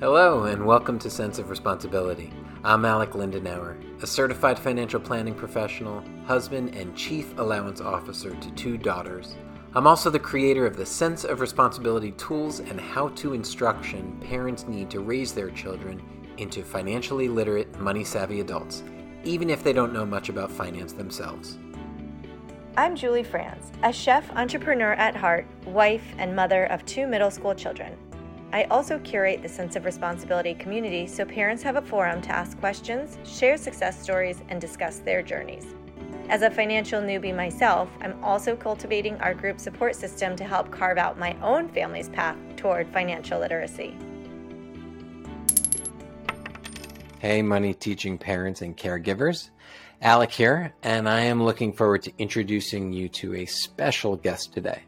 Hello, and welcome to Cents of Responsibility. I'm Alec Lindenauer, a certified financial planning professional, husband, and chief allowance officer to two daughters. I'm also the creator of the Cents of Responsibility tools and how to instruction parents need to raise their children into financially literate, money savvy adults, even if they don't know much about finance themselves. I'm Julie Franz, a chef entrepreneur at heart, wife, and mother of two middle school children. I also curate the Cents of Responsibility community so parents have a forum to ask questions, share success stories, and discuss their journeys. As a financial newbie myself, I'm also cultivating our group support system to help carve out my own family's path toward financial literacy. Hey, money teaching parents and caregivers. Alec here, and I am looking forward to introducing you to a special guest today.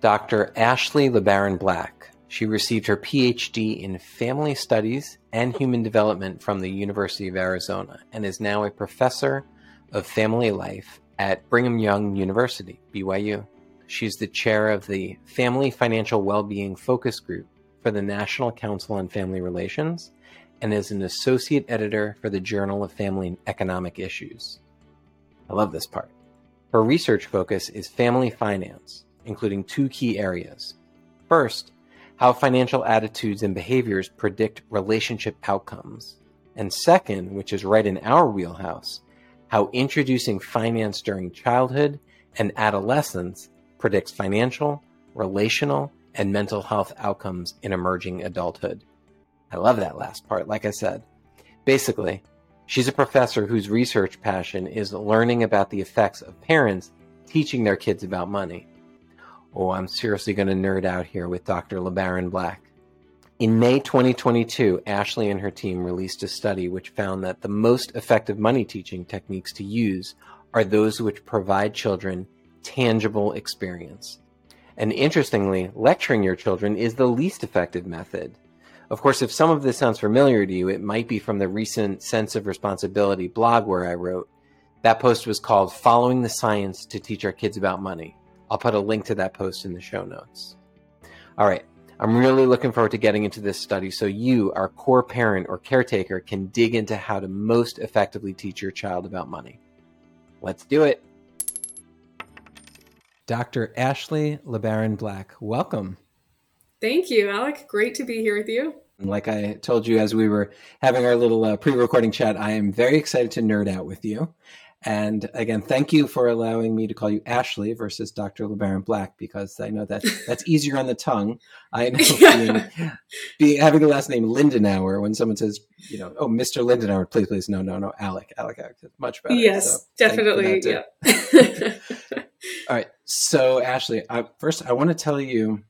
Dr. Ashley LeBaron Black. She received her PhD in Family Studies and Human Development from the University of Arizona and is now a professor of family life at Brigham Young University, BYU. She's the chair of the Family Financial Wellbeing Focus Group for the National Council on Family Relations and is an associate editor for the Journal of Family and Economic Issues. I love this part. Her research focus is family finance, including two key areas. First, how financial attitudes and behaviors predict relationship outcomes. And second, which is right in our wheelhouse, how introducing finance during childhood and adolescence predicts financial, relational, and mental health outcomes in emerging adulthood. I love that last part, like I said. Basically, she's a professor whose research passion is learning about the effects of parents teaching their kids about money. Oh, I'm seriously going to nerd out here with Dr. LeBaron Black. In May 2022, Ashley and her team released a study which found that the most effective money teaching techniques to use are those which provide children tangible experience. And interestingly, lecturing your children is the least effective method. Of course, if some of this sounds familiar to you, it might be from the recent Cents of Responsibility blog where I wrote. That post was called Following the Science to Teach Our Kids About Money. I'll put a link to that post in the show notes. All right, I'm really looking forward to getting into this study so you, our core parent or caretaker, can dig into how to most effectively teach your child about money. Let's do it. Dr. Ashley LeBaron Black, welcome. Thank you, Alec. Great to be here with you. Like I told you as we were having our little uh, pre recording chat, I am very excited to nerd out with you. And again, thank you for allowing me to call you Ashley versus Dr. LeBaron Black because I know that that's easier on the tongue. I know yeah. being, being, having the last name Lindenauer when someone says, you know, oh, Mr. Lindenauer, please, please, no, no, no, Alec, Alec, Alec, much better. Yes, so definitely. Yeah. All right. So, Ashley, I, first, I want to tell you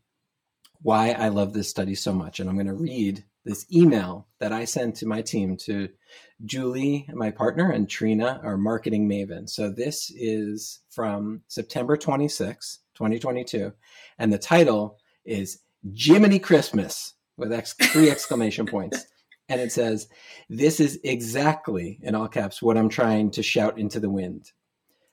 why I love this study so much. And I'm going to read this email that I sent to my team to Julie, my partner, and Trina, our marketing maven. So this is from September 26, 2022. And the title is Jiminy Christmas with ex- three exclamation points. And it says, This is exactly, in all caps, what I'm trying to shout into the wind.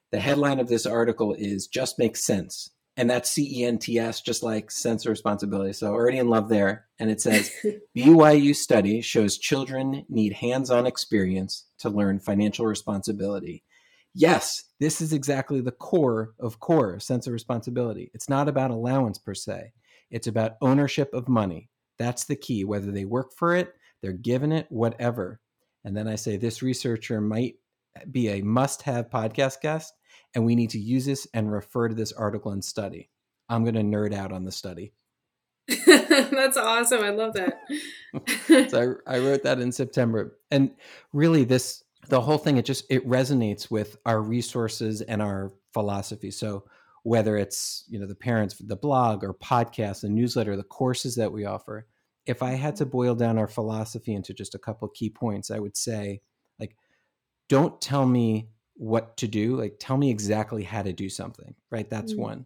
The headline of this article is Just Makes Cents and that's C E N T S, just like cents of responsibility. So already in love there. And it says BYU study shows children need hands on experience to learn financial responsibility. Yes, this is exactly the core of core cents of responsibility. It's not about allowance per se, it's about ownership of money. That's the key, whether they work for it, they're given it, whatever. And then I say this researcher might be a must have podcast guest and we need to use this and refer to this article and study. I'm going to nerd out on the study. That's awesome. I love that. so I, I wrote that in September. And really this the whole thing it just it resonates with our resources and our philosophy. So whether it's, you know, the parents the blog or podcast, the newsletter, the courses that we offer, if I had to boil down our philosophy into just a couple key points, I would say like don't tell me what to do like tell me exactly how to do something right? That's mm-hmm. one.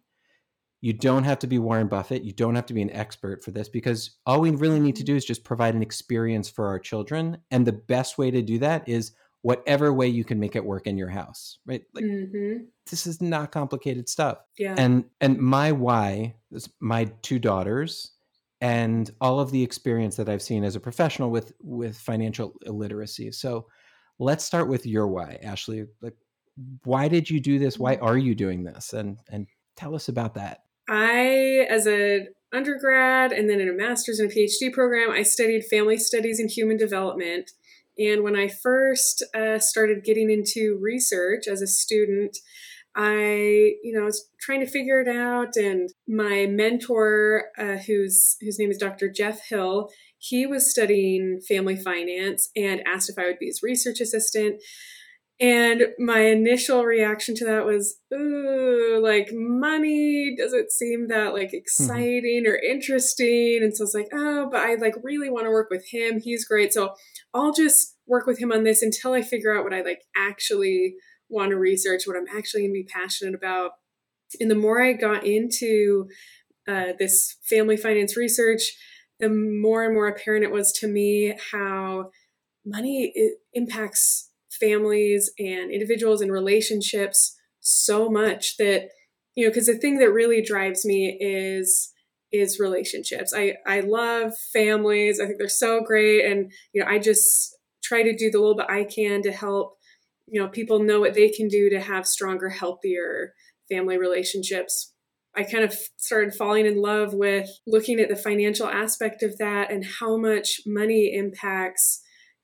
You don't have to be warren buffett. You don't have to be an expert for this because all we really need to do is just provide an experience for our children and the best way to do that is whatever way you can make it work in your house right? Like mm-hmm. this is not complicated stuff. Yeah. And and my why is my two daughters and all of the experience that I've seen as a professional with with financial illiteracy. So let's start with your why, Ashley. Like why did you do this? Why mm-hmm. are you doing this? And and tell us about that. I as a undergrad and then in a master's and a PhD program, I studied family studies and human development. And when I first uh, started getting into research as a student, I, you know, was trying to figure it out. And my mentor, uh, whose whose name is Dr. Jeff Hill, he was studying family finance and asked if I would be his research assistant. And my initial reaction to that was, ooh, like money doesn't seem that like mm-hmm. exciting mm-hmm. or interesting. And so it's like, oh, but I like really want to work with him. He's great. So I'll just work with him on this until I figure out what I like actually want to research, what I'm actually going to be passionate about. And the more I got into uh, this family finance research, the more and more apparent it was to me how money impacts families and individuals and relationships so much that you know because the thing that really drives me is is relationships. I i love families. I think they're so great. And you know i just try to do the little bit i can to help you know people know what they can do to have stronger healthier family relationships i kind of started falling in love with looking at the financial aspect of that and how much money impacts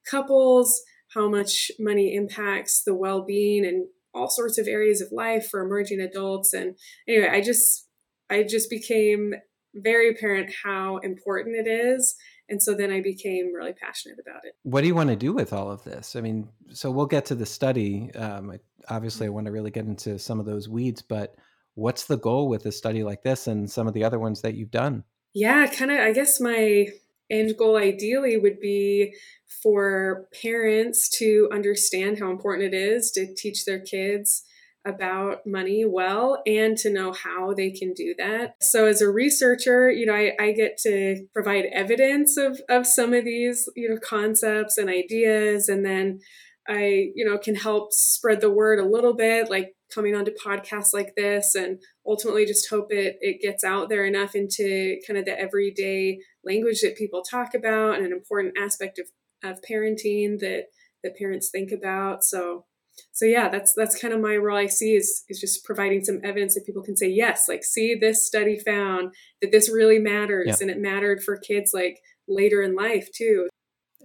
couples how much money impacts the well-being and all sorts of areas of life for emerging adults. And anyway i just i just became very apparent how important it is. And so then i became really passionate about it. What do you want to do with all of this? I mean so we'll get to the study. Um, obviously i want to really get into some of those weeds but what's the goal with a study like this and some of the other ones that you've done yeah kind of i guess my end goal ideally would be for parents to understand how important it is to teach their kids about money well and to know how they can do that. So as a researcher, you know, I, I, get to provide evidence of, of some of these, you know, concepts and ideas. And then I, you know, can help spread the word a little bit, like coming onto podcasts like this and ultimately just hope it it gets out there enough into kind of the everyday language that people talk about and an important aspect of, of parenting that that parents think about so so yeah that's that's kind of my role i see is is just providing some evidence that people can say yes like see this study found that this really matters yeah. and it mattered for kids like later in life too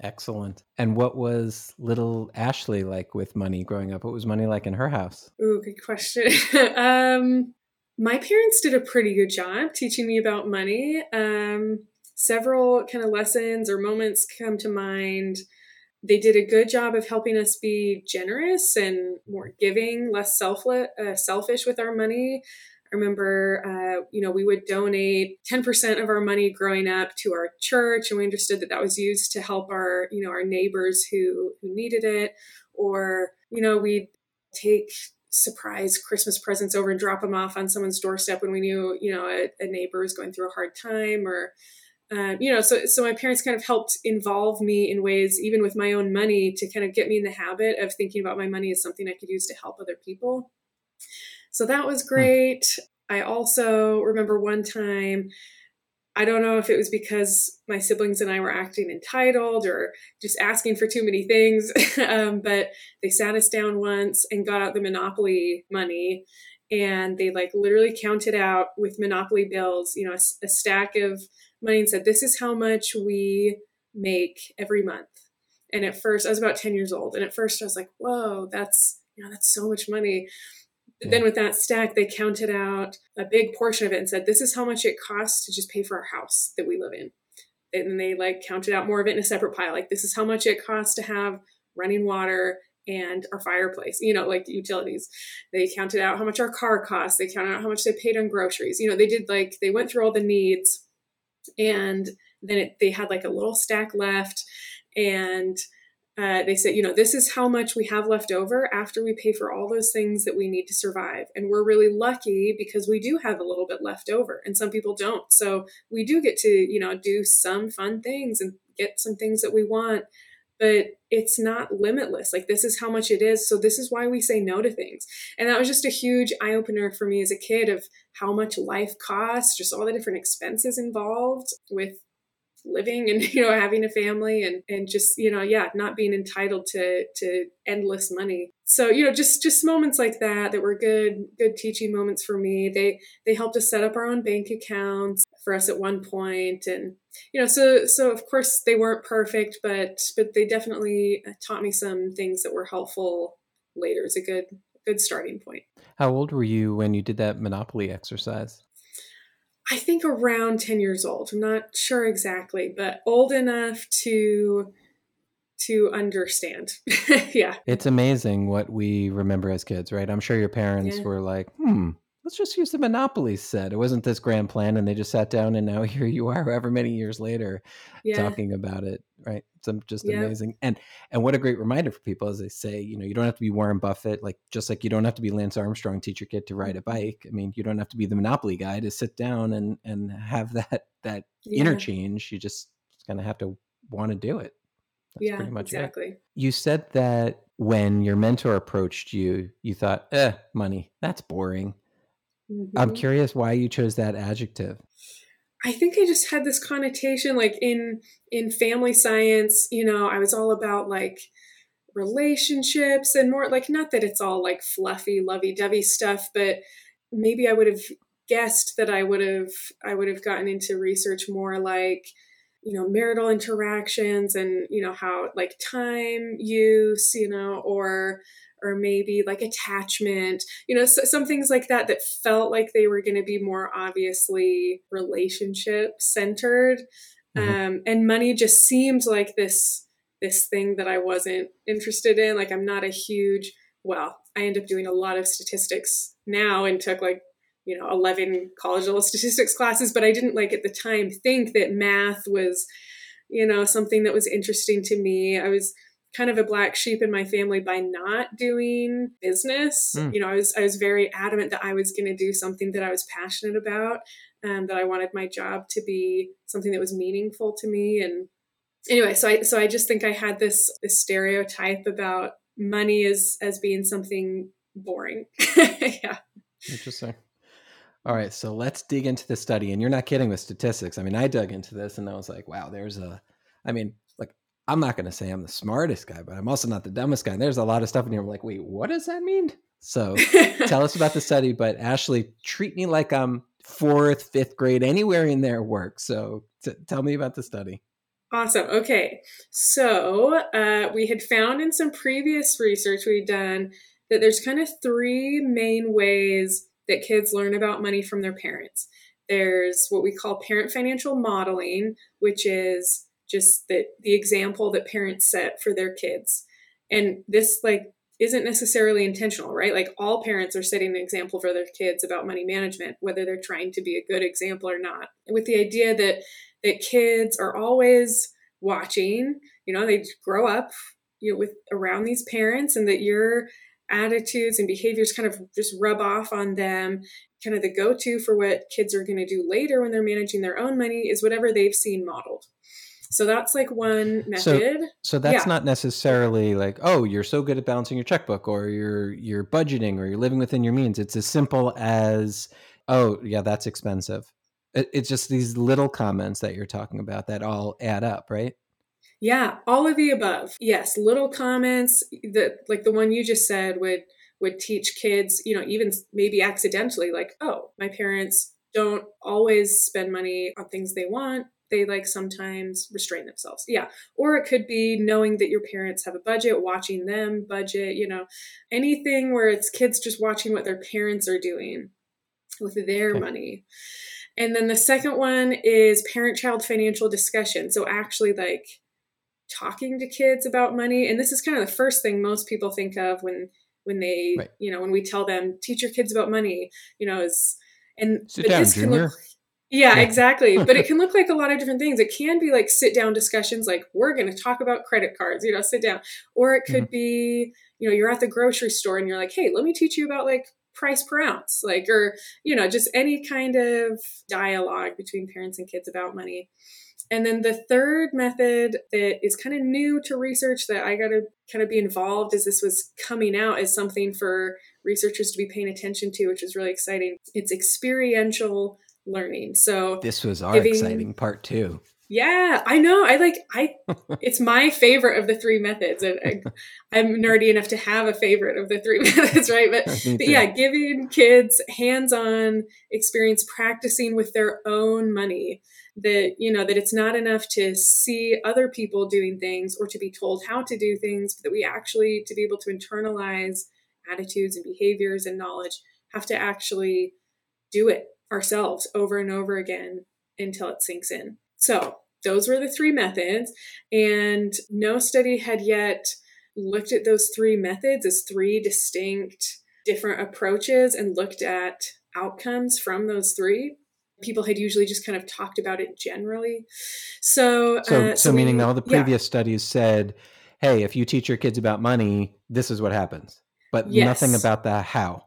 excellent. And what was little ashley like with money growing up? What was money like in her house? Ooh, good question. Um my parents did a pretty good job teaching me about money. Um several kind of lessons or moments come to mind. They did a good job of helping us be generous and more giving, less selfless, uh, selfish with our money. I remember, uh, you know, we would donate 10% of our money growing up to our church, and we understood that that was used to help our, you know, our neighbors who who needed it. Or, you know, we'd take surprise Christmas presents over and drop them off on someone's doorstep when we knew, you know, a, a neighbor was going through a hard time, or um, you know, so so my parents kind of helped involve me in ways, even with my own money, to kind of get me in the habit of thinking about my money as something I could use to help other people. So that was hmm. great. I also remember one time, I don't know if it was because my siblings and I were acting entitled or just asking for too many things, um, but they sat us down once and got out the Monopoly money and they like literally counted out with Monopoly bills, you know, a, a stack of money and said, This is how much we make every month. And at first, I was about 10 years old. And at first, I was like, Whoa, that's, you know, that's so much money. Then with that stack, they counted out a big portion of it and said, This is how much it costs to just pay for our house that we live in. And they like counted out more of it in a separate pile. Like, this is how much it costs to have running water and our fireplace, you know, like utilities. They counted out how much our car costs. They counted out how much they paid on groceries. You know, they did like, they went through all the needs and then it, they had like a little stack left and uh, they said you know this is how much we have left over after we pay for all those things that we need to survive and we're really lucky because we do have a little bit left over and some people don't so we do get to you know do some fun things and get some things that we want but it's not limitless. Like, this is how much it is. So, this is why we say no to things. And that was just a huge eye opener for me as a kid of how much life costs, just all the different expenses involved with living and you know having a family and and just you know yeah not being entitled to to endless money. So you know just just moments like that that were good good teaching moments for me. They they helped us set up our own bank accounts for us at one point and you know so so of course they weren't perfect but but they definitely uh, taught me some things that were helpful later. As a good good starting point. How old were you when you did that monopoly exercise I think around 10 years old. I'm not sure exactly, but old enough to to understand. yeah. It's amazing what we remember as kids, right? I'm sure your parents yeah. were like, "Hmm, let's just use the Monopoly set. It wasn't this grand plan, and they just sat down, and now here you are, however many years later, yeah. talking about it. Right? It's just yeah. amazing. And and what a great reminder for people, as they say, you know, you don't have to be Warren Buffett, like just like you don't have to be Lance Armstrong, teach your kid to ride a mm-hmm. bike. I mean, you don't have to be the Monopoly guy to sit down and and have that that yeah. interchange. You just kind of have to want to do it. That's yeah, pretty much exactly. It. You said that when your mentor approached you, you thought, eh, money, that's boring. Mm-hmm. I'm curious why you chose that adjective. I think I just had this connotation like in in family science, you know, I was all about like relationships and more like not that it's all like fluffy lovey-dovey stuff, but maybe I would have guessed that I would have I would have gotten into research more like you know marital interactions and you know how like time use you know or or maybe like attachment, you know, so, some things like that that felt like they were going to be more obviously relationship centered. Mm-hmm. Um, and money just seemed like this this thing that I wasn't interested in. Like I'm not a huge well, I end up doing a lot of statistics now and took like you know 11 college level statistics classes but i didn't like at the time think that math was you know something that was interesting to me i was kind of a black sheep in my family by not doing business. Mm. You know, I was I was very adamant that I was going to do something that I was passionate about, and that I wanted my job to be something that was meaningful to me. And anyway, so I so I just think I had this this stereotype about money as as being something boring. yeah. Interesting. All right, so let's dig into the study. And you're not kidding with statistics. I mean, I dug into this and I was like, wow, there's a I mean, like, I'm not going to say I'm the smartest guy, but I'm also not the dumbest guy. And there's a lot of stuff in here. I'm like, wait, what does that mean? So tell us about the study. But Ashley, treat me like I'm fourth, fifth grade, anywhere in their work. So t- tell me about the study. Awesome. Okay. So uh, we had found in some previous research we'd done that there's kind of three main ways that kids learn about money from their parents. There's what we call parent financial modeling, which is just that the example that parents set for their kids. And this like isn't necessarily intentional right? Like all parents are setting an example for their kids about money management whether they're trying to be a good example or not. With the idea that that kids are always watching you know they grow up you know with around these parents and that your attitudes and behaviors kind of just rub off on them kind of the go-to for what kids are going to do later when they're managing their own money is whatever they've seen modeled so that's like one method. So, so that's yeah. not necessarily like, oh, you're so good at balancing your checkbook or you're you're budgeting or you're living within your means. It's as simple as, oh, yeah, that's expensive. It, it's just these little comments that you're talking about that all add up, right? Yeah, all of the above. Yes, little comments that like the one you just said would would teach kids, you know, even maybe accidentally like, oh, my parents don't always spend money on things they want they like sometimes restrain themselves. Yeah. Or it could be knowing that your parents have a budget, watching them budget, you know, anything where it's kids just watching what their parents are doing with their okay. money. And then the second one is parent child financial discussion. So actually, like, talking to kids about money and this is kind of the first thing most people think of when when they right. you know when we tell them teach your kids about money you know is and Sit down, Junior. Look, yeah, yeah, exactly. but it can look like a lot of different things. It can be like sit down discussions, like we're going to talk about credit cards, you know, sit down. Or it could mm-hmm. be, you know, you're at the grocery store and you're like, hey, let me teach you about like price per ounce, like, or, you know, just any kind of dialogue between parents and kids about money. And then the third method that is kind of new to research that I got to kind of be involved as this was coming out as something for researchers to be paying attention to, which is really exciting. It's experiential learning. So this was our giving, exciting part too. Yeah, I know. I like I it's my favorite of the three methods and I, am nerdy enough to have a favorite of the three methods, right? But, but yeah, giving kids hands-on experience practicing with their own money that you know that it's not enough to see other people doing things or to be told how to do things, but that we actually to be able to internalize attitudes and behaviors and knowledge have to actually do it ourselves over and over again until it sinks in. So, those were the three methods, and no study had yet looked at those three methods as three distinct different approaches and looked at outcomes from those three. People had usually just kind of talked about it generally. So, so, uh, so, so meaning we, all the previous yeah. studies said, hey, if you teach your kids about money, this is what happens, but yes. nothing about the how.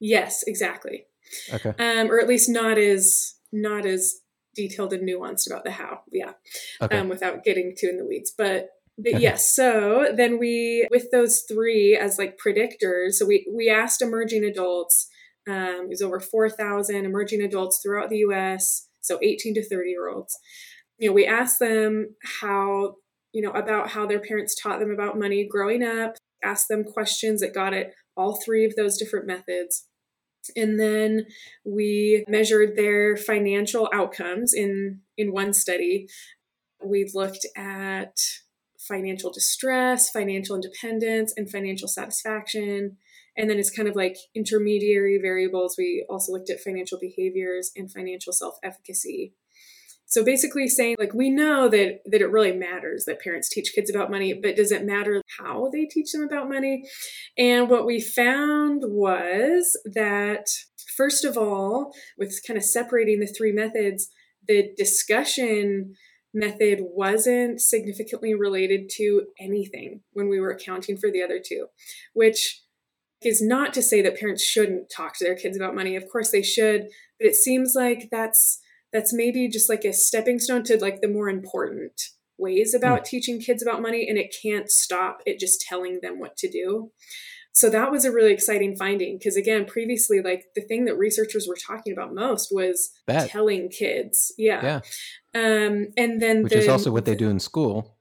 Yes, exactly. Okay. Um, or at least not as not as detailed and nuanced about the how. Yeah. Okay. Um, without getting too in the weeds. But but okay. yes, so then we with those three as like predictors, so we we asked emerging adults, um, it was over four thousand emerging adults throughout the US, so 18 to 30 year olds. You know, we asked them how, you know, about how their parents taught them about money growing up, asked them questions that got at all three of those different methods. And then we measured their financial outcomes in, in one study. We looked at financial distress, financial independence, and financial satisfaction. And then it's kind of like intermediary variables. We also looked at financial behaviors and financial self efficacy. So basically saying like we know that that it really matters that parents teach kids about money, but does it matter how they teach them about money? And what we found was that first of all, with kind of separating the three methods, the discussion method wasn't significantly related to anything when we were accounting for the other two, which is not to say that parents shouldn't talk to their kids about money. Of course they should, but it seems like that's that's maybe just like a stepping stone to like the more important ways about mm. teaching kids about money and it can't stop it just telling them what to do. So that was a really exciting finding because again previously like the thing that researchers were talking about most was Bet. telling kids. Yeah. Yeah. Um and then which the, is also what they do in school.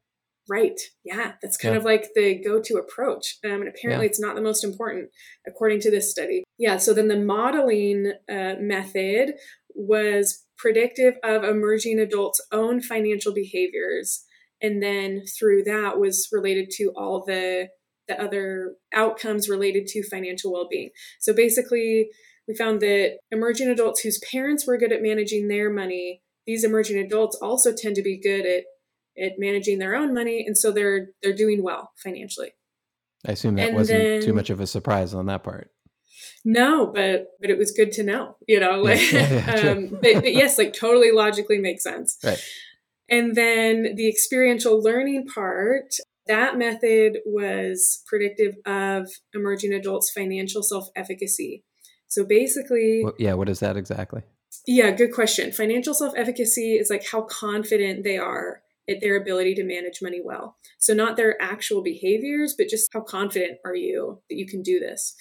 Right. Yeah. That's kind yeah. of like the go-to approach um, and apparently yeah. it's not the most important according to this study. Yeah. So then the modeling uh, method was predictive of emerging adults' own financial behaviors. And then through that was related to all the, the other outcomes related to financial well being. So basically, we found that emerging adults whose parents were good at managing their money, these emerging adults also tend to be good at at managing their own money and so they're they're doing well financially. I assume that and wasn't then, too much of a surprise on that part. No, but but it was good to know, you know, like yeah, yeah, um, but, but yes, like totally logically makes sense. Right. And then the experiential learning part, that method was predictive of emerging adults' financial self-efficacy. So basically, well, yeah, what is that exactly? Yeah, good question. Financial self-efficacy is like how confident they are at their ability to manage money well. So not their actual behaviors, but just how confident are you that you can do this.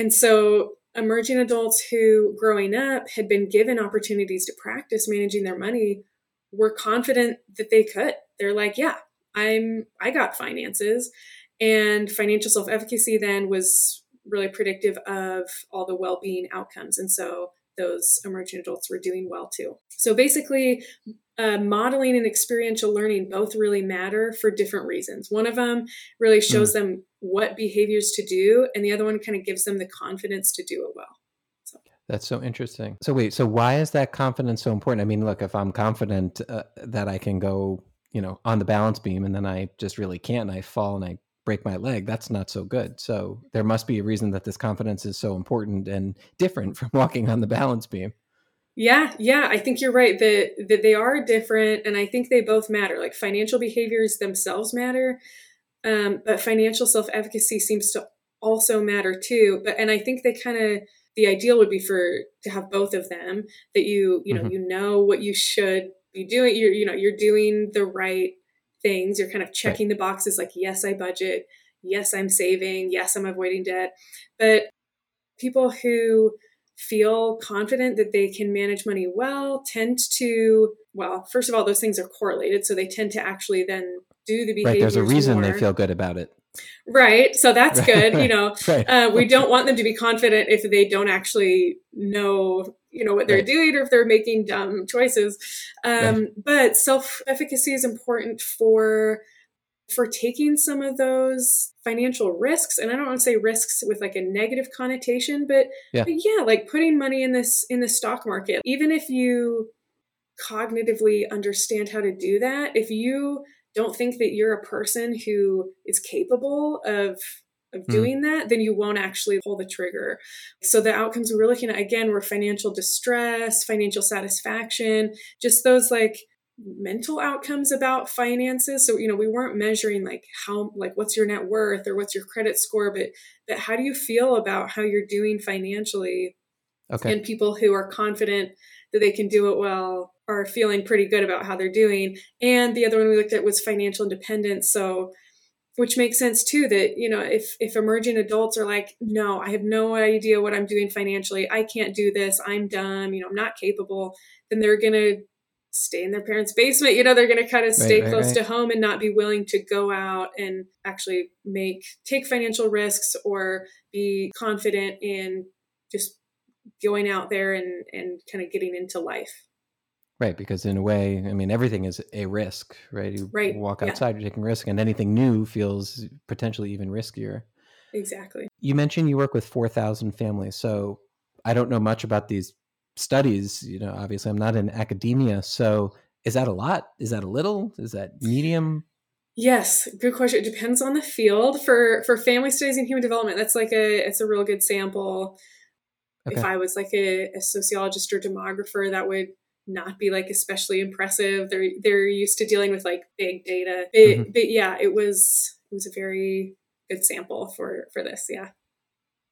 And so emerging adults who growing up had been given opportunities to practice managing their money were confident that they could. They're like, yeah, I'm I got finances. And financial self-efficacy then was really predictive of all the well-being outcomes. And so those emerging adults were doing well too. So basically, uh, modeling and experiential learning both really matter for different reasons. One of them really shows mm. them what behaviors to do, and the other one kind of gives them the confidence to do it well. So. That's so interesting. So wait, so why is that confidence so important? I mean, look, if I'm confident uh, that I can go, you know, on the balance beam, and then I just really can't, and I fall and I break my leg, that's not so good. So there must be a reason that this confidence is so important and different from walking on the balance beam. Yeah, yeah, I think you're right that that they are different and I think they both matter. Like financial behaviors themselves matter, um, but financial self efficacy seems to also matter too. But and I think they kind of the ideal would be for to have both of them that you you know mm-hmm. you know what you should be doing you're you know you're doing the right things you're kind of checking right. the boxes like yes i budget yes i'm saving yes i'm avoiding debt but people who feel confident that they can manage money well tend to well first of all those things are correlated so they tend to actually then do the behavior right there's a reason more. they feel good about it right so that's good you know right. uh, we don't want them to be confident if they don't actually know you know what they're right. doing or if they're making dumb choices um, right. but self efficacy is important for for taking some of those financial risks and i don't want to say risks with like a negative connotation but yeah. but yeah like putting money in this in the stock market even if you cognitively understand how to do that if you don't think that you're a person who is capable of of hmm. doing mm. that, then you won't actually pull the trigger. So the outcomes we were looking at again were financial distress, financial satisfaction, just those like mental outcomes about finances. So you know we weren't measuring like how like what's your net worth or what's your credit score but but how do you feel about how you're doing financially? Okay. And people who are confident that they can do it well are feeling pretty good about how they're doing. And the other one we looked at was financial independence. So which makes sense too that you know if if emerging adults are like no i have no idea what i'm doing financially. I can't do this. I'm dumb. You know i'm not capable. Then they're going to stay in their parents' basement. You know, they're going to kind of stay right, close right. to home and not be willing to go out and actually make take financial risks or be confident in just going out there and and kind of getting into life. Right, because in a way, I mean, everything is a risk, right? You right. walk outside, yeah. you're taking risk, and anything new feels potentially even riskier. Exactly. You mentioned you work with 4,000 families. So I don't know much about these studies you know obviously i'm not in academia so is that a lot? Is that a little? Is that medium? Yes good question. It depends on the field. For for family studies and human development that's like a it's a real good sample. Okay. if i was like a, a sociologist or demographer that would not be like especially impressive. They're they're used to dealing with like big data. But, mm-hmm. but yeah it was it was a very good sample for for this yeah.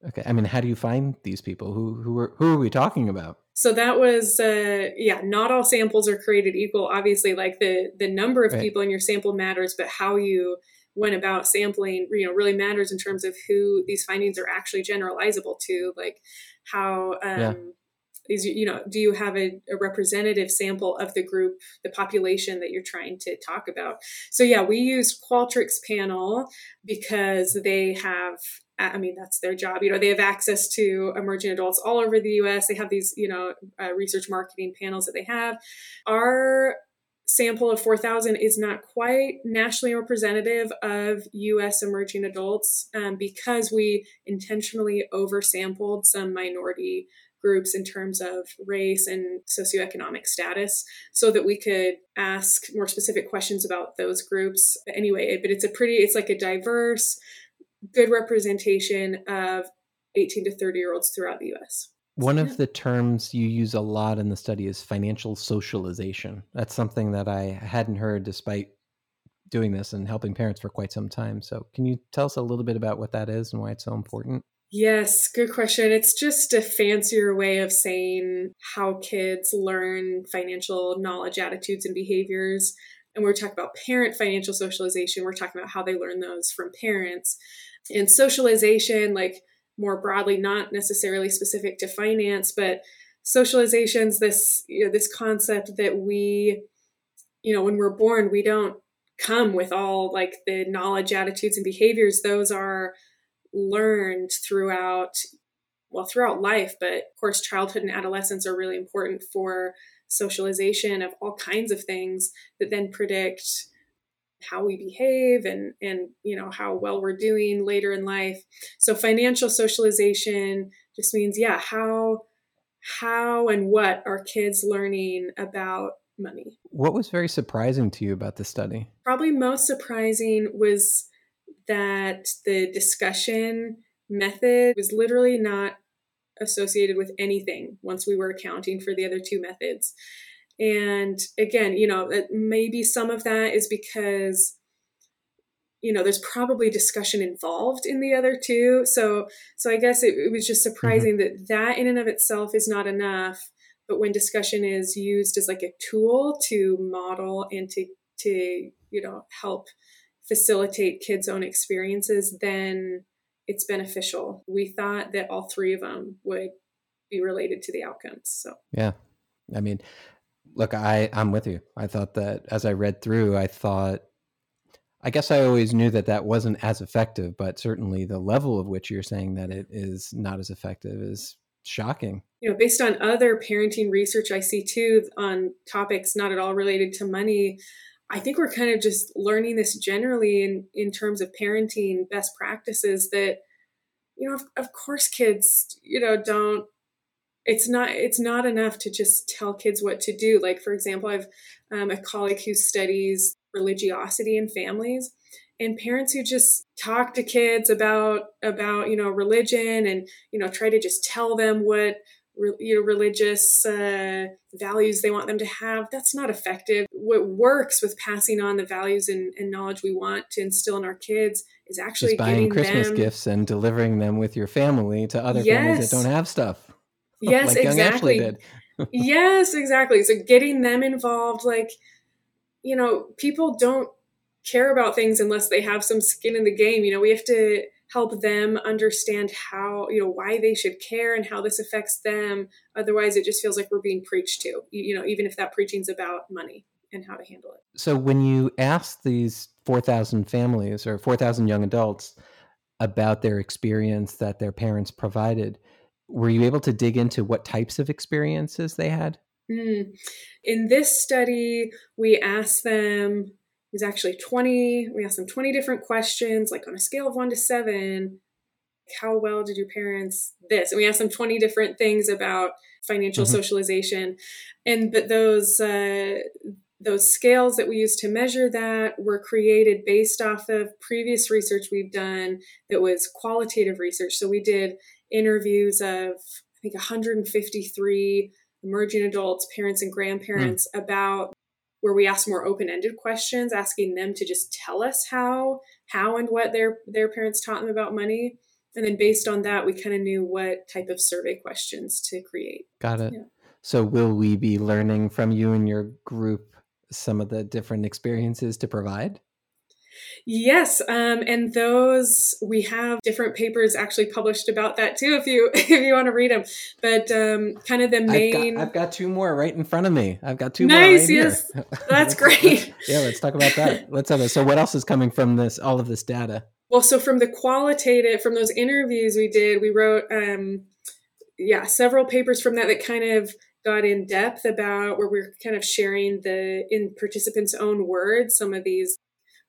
Okay i mean how do you find these people? Who who are who are we talking about so that was uh yeah not all samples are created equal obviously like the the number of right. people in your sample matters but how you went about sampling you know really matters in terms of who these findings are actually generalizable to like how um yeah. is you know do you have a, a representative sample of the group the population that you're trying to talk about so yeah we used qualtrics panel because they have I mean, that's their job. You know, they have access to emerging adults all over the US. They have these, you know, uh, research marketing panels that they have. Our sample of 4,000 is not quite nationally representative of US emerging adults um, because we intentionally oversampled some minority groups in terms of race and socioeconomic status so that we could ask more specific questions about those groups anyway but it's a pretty it's like a diverse good representation of 18 to 30 year olds throughout the US. One of the terms you use a lot in the study is financial socialization. That's something that I hadn't heard despite doing this and helping parents for quite some time. So, can you tell us a little bit about what that is and why it's so important? Yes, good question. It's just a fancier way of saying how kids learn financial knowledge, attitudes, and behaviors. And we're talking about parent financial socialization. We're talking about how they learn those from parents and socialization like more broadly not necessarily specific to finance but socializations this you know this concept that we you know when we're born we don't come with all like the knowledge attitudes and behaviors those are learned throughout well throughout life but of course childhood and adolescence are really important for socialization of all kinds of things that then predict how we behave and and you know how well we're doing later in life. So financial socialization just means yeah how how and what are kids learning about money? What was very surprising to you about the study? Probably most surprising was that the discussion method was literally not associated with anything once we were accounting for the other two methods and again, you know, maybe some of that is because you know there's probably discussion involved in the other two so so i guess it, it was just mm-hmm. surprising mm-hmm. that that in and of itself is not enough but when discussion is used as like a tool to model and to to you know help facilitate kids own experiences then it's beneficial. We thought that all three of them would be related to the outcomes so. Yeah. I mean look i i'm with you. I thought that as i read through i thought I guess I always knew that that wasn't as effective, but certainly the level of which you're saying that it is not as effective is shocking. You know, based on other parenting research I see too on topics not at all related to money, I think we're kind of just learning this generally in in terms of parenting best practices that you know, of, of course kids, you know, don't it's not it's not enough to just tell kids what to do. Like for example i've um, a colleague who studies religiosity in families and parents who just talk to kids about about you know religion and you know try to just tell them what you know religious uh, values they want them to have that's not effective. What works with passing on the values and, and knowledge we want to instill in our kids is actually just buying christmas them... gifts and delivering them with your family to other yes. families that don't have stuff. Yes like exactly. yes exactly. So getting them involved like you know, people don't care about things unless they have some skin in the game. You know, we have to help them understand how, you know, why they should care and how this affects them. Otherwise, it just feels like we're being preached to, you know, even if that preaching's about money and how to handle it. So when you ask these 4,000 families or 4,000 young adults about their experience that their parents provided, were you able to dig into what types of experiences they had? Mm. In this study, we asked them, was actually 20, we asked them 20 different questions, like on a scale of one to seven, how well did your parents this? And we asked them 20 different things about financial mm-hmm. socialization. And but those uh, those scales that we use to measure that were created based off of previous research we've done that was qualitative research. So we did interviews of I think 153 emerging adults, parents, and grandparents mm. about where we ask more open-ended questions, asking them to just tell us how how and what their their parents taught them about money. And then based on that, we kind of knew what type of survey questions to create. Got it. Yeah. So will we be learning from you and your group some of the different experiences to provide? Yes, um, and those we have different papers actually published about that too. If you if you want to read them, but um, kind of the main. I've got, I've got, two more right in front of me. I've got two nice, more. Right yes, that's great. yeah, let's talk about that. Let's have it. So, what else is coming from this? All of this data. Well, so from the qualitative, from those interviews we did, we wrote, um, yeah, several papers from that that kind of got in depth about where we're kind of sharing the in participants' own words some of these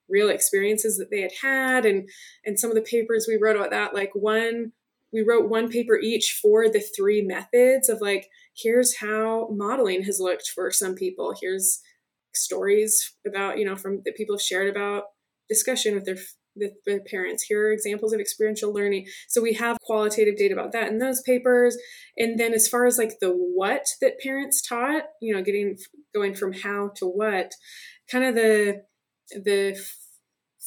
real experiences that they had had and and some of the papers we wrote about that like one we wrote one paper each for the three methods of like here's how modeling has looked for some people. Here's stories about you know from that people have shared about discussion with their with their parents. Here are examples of experiential learning. So we have qualitative data about that in those papers. And then as far as like the what that parents taught you know getting going from how to what kind of the the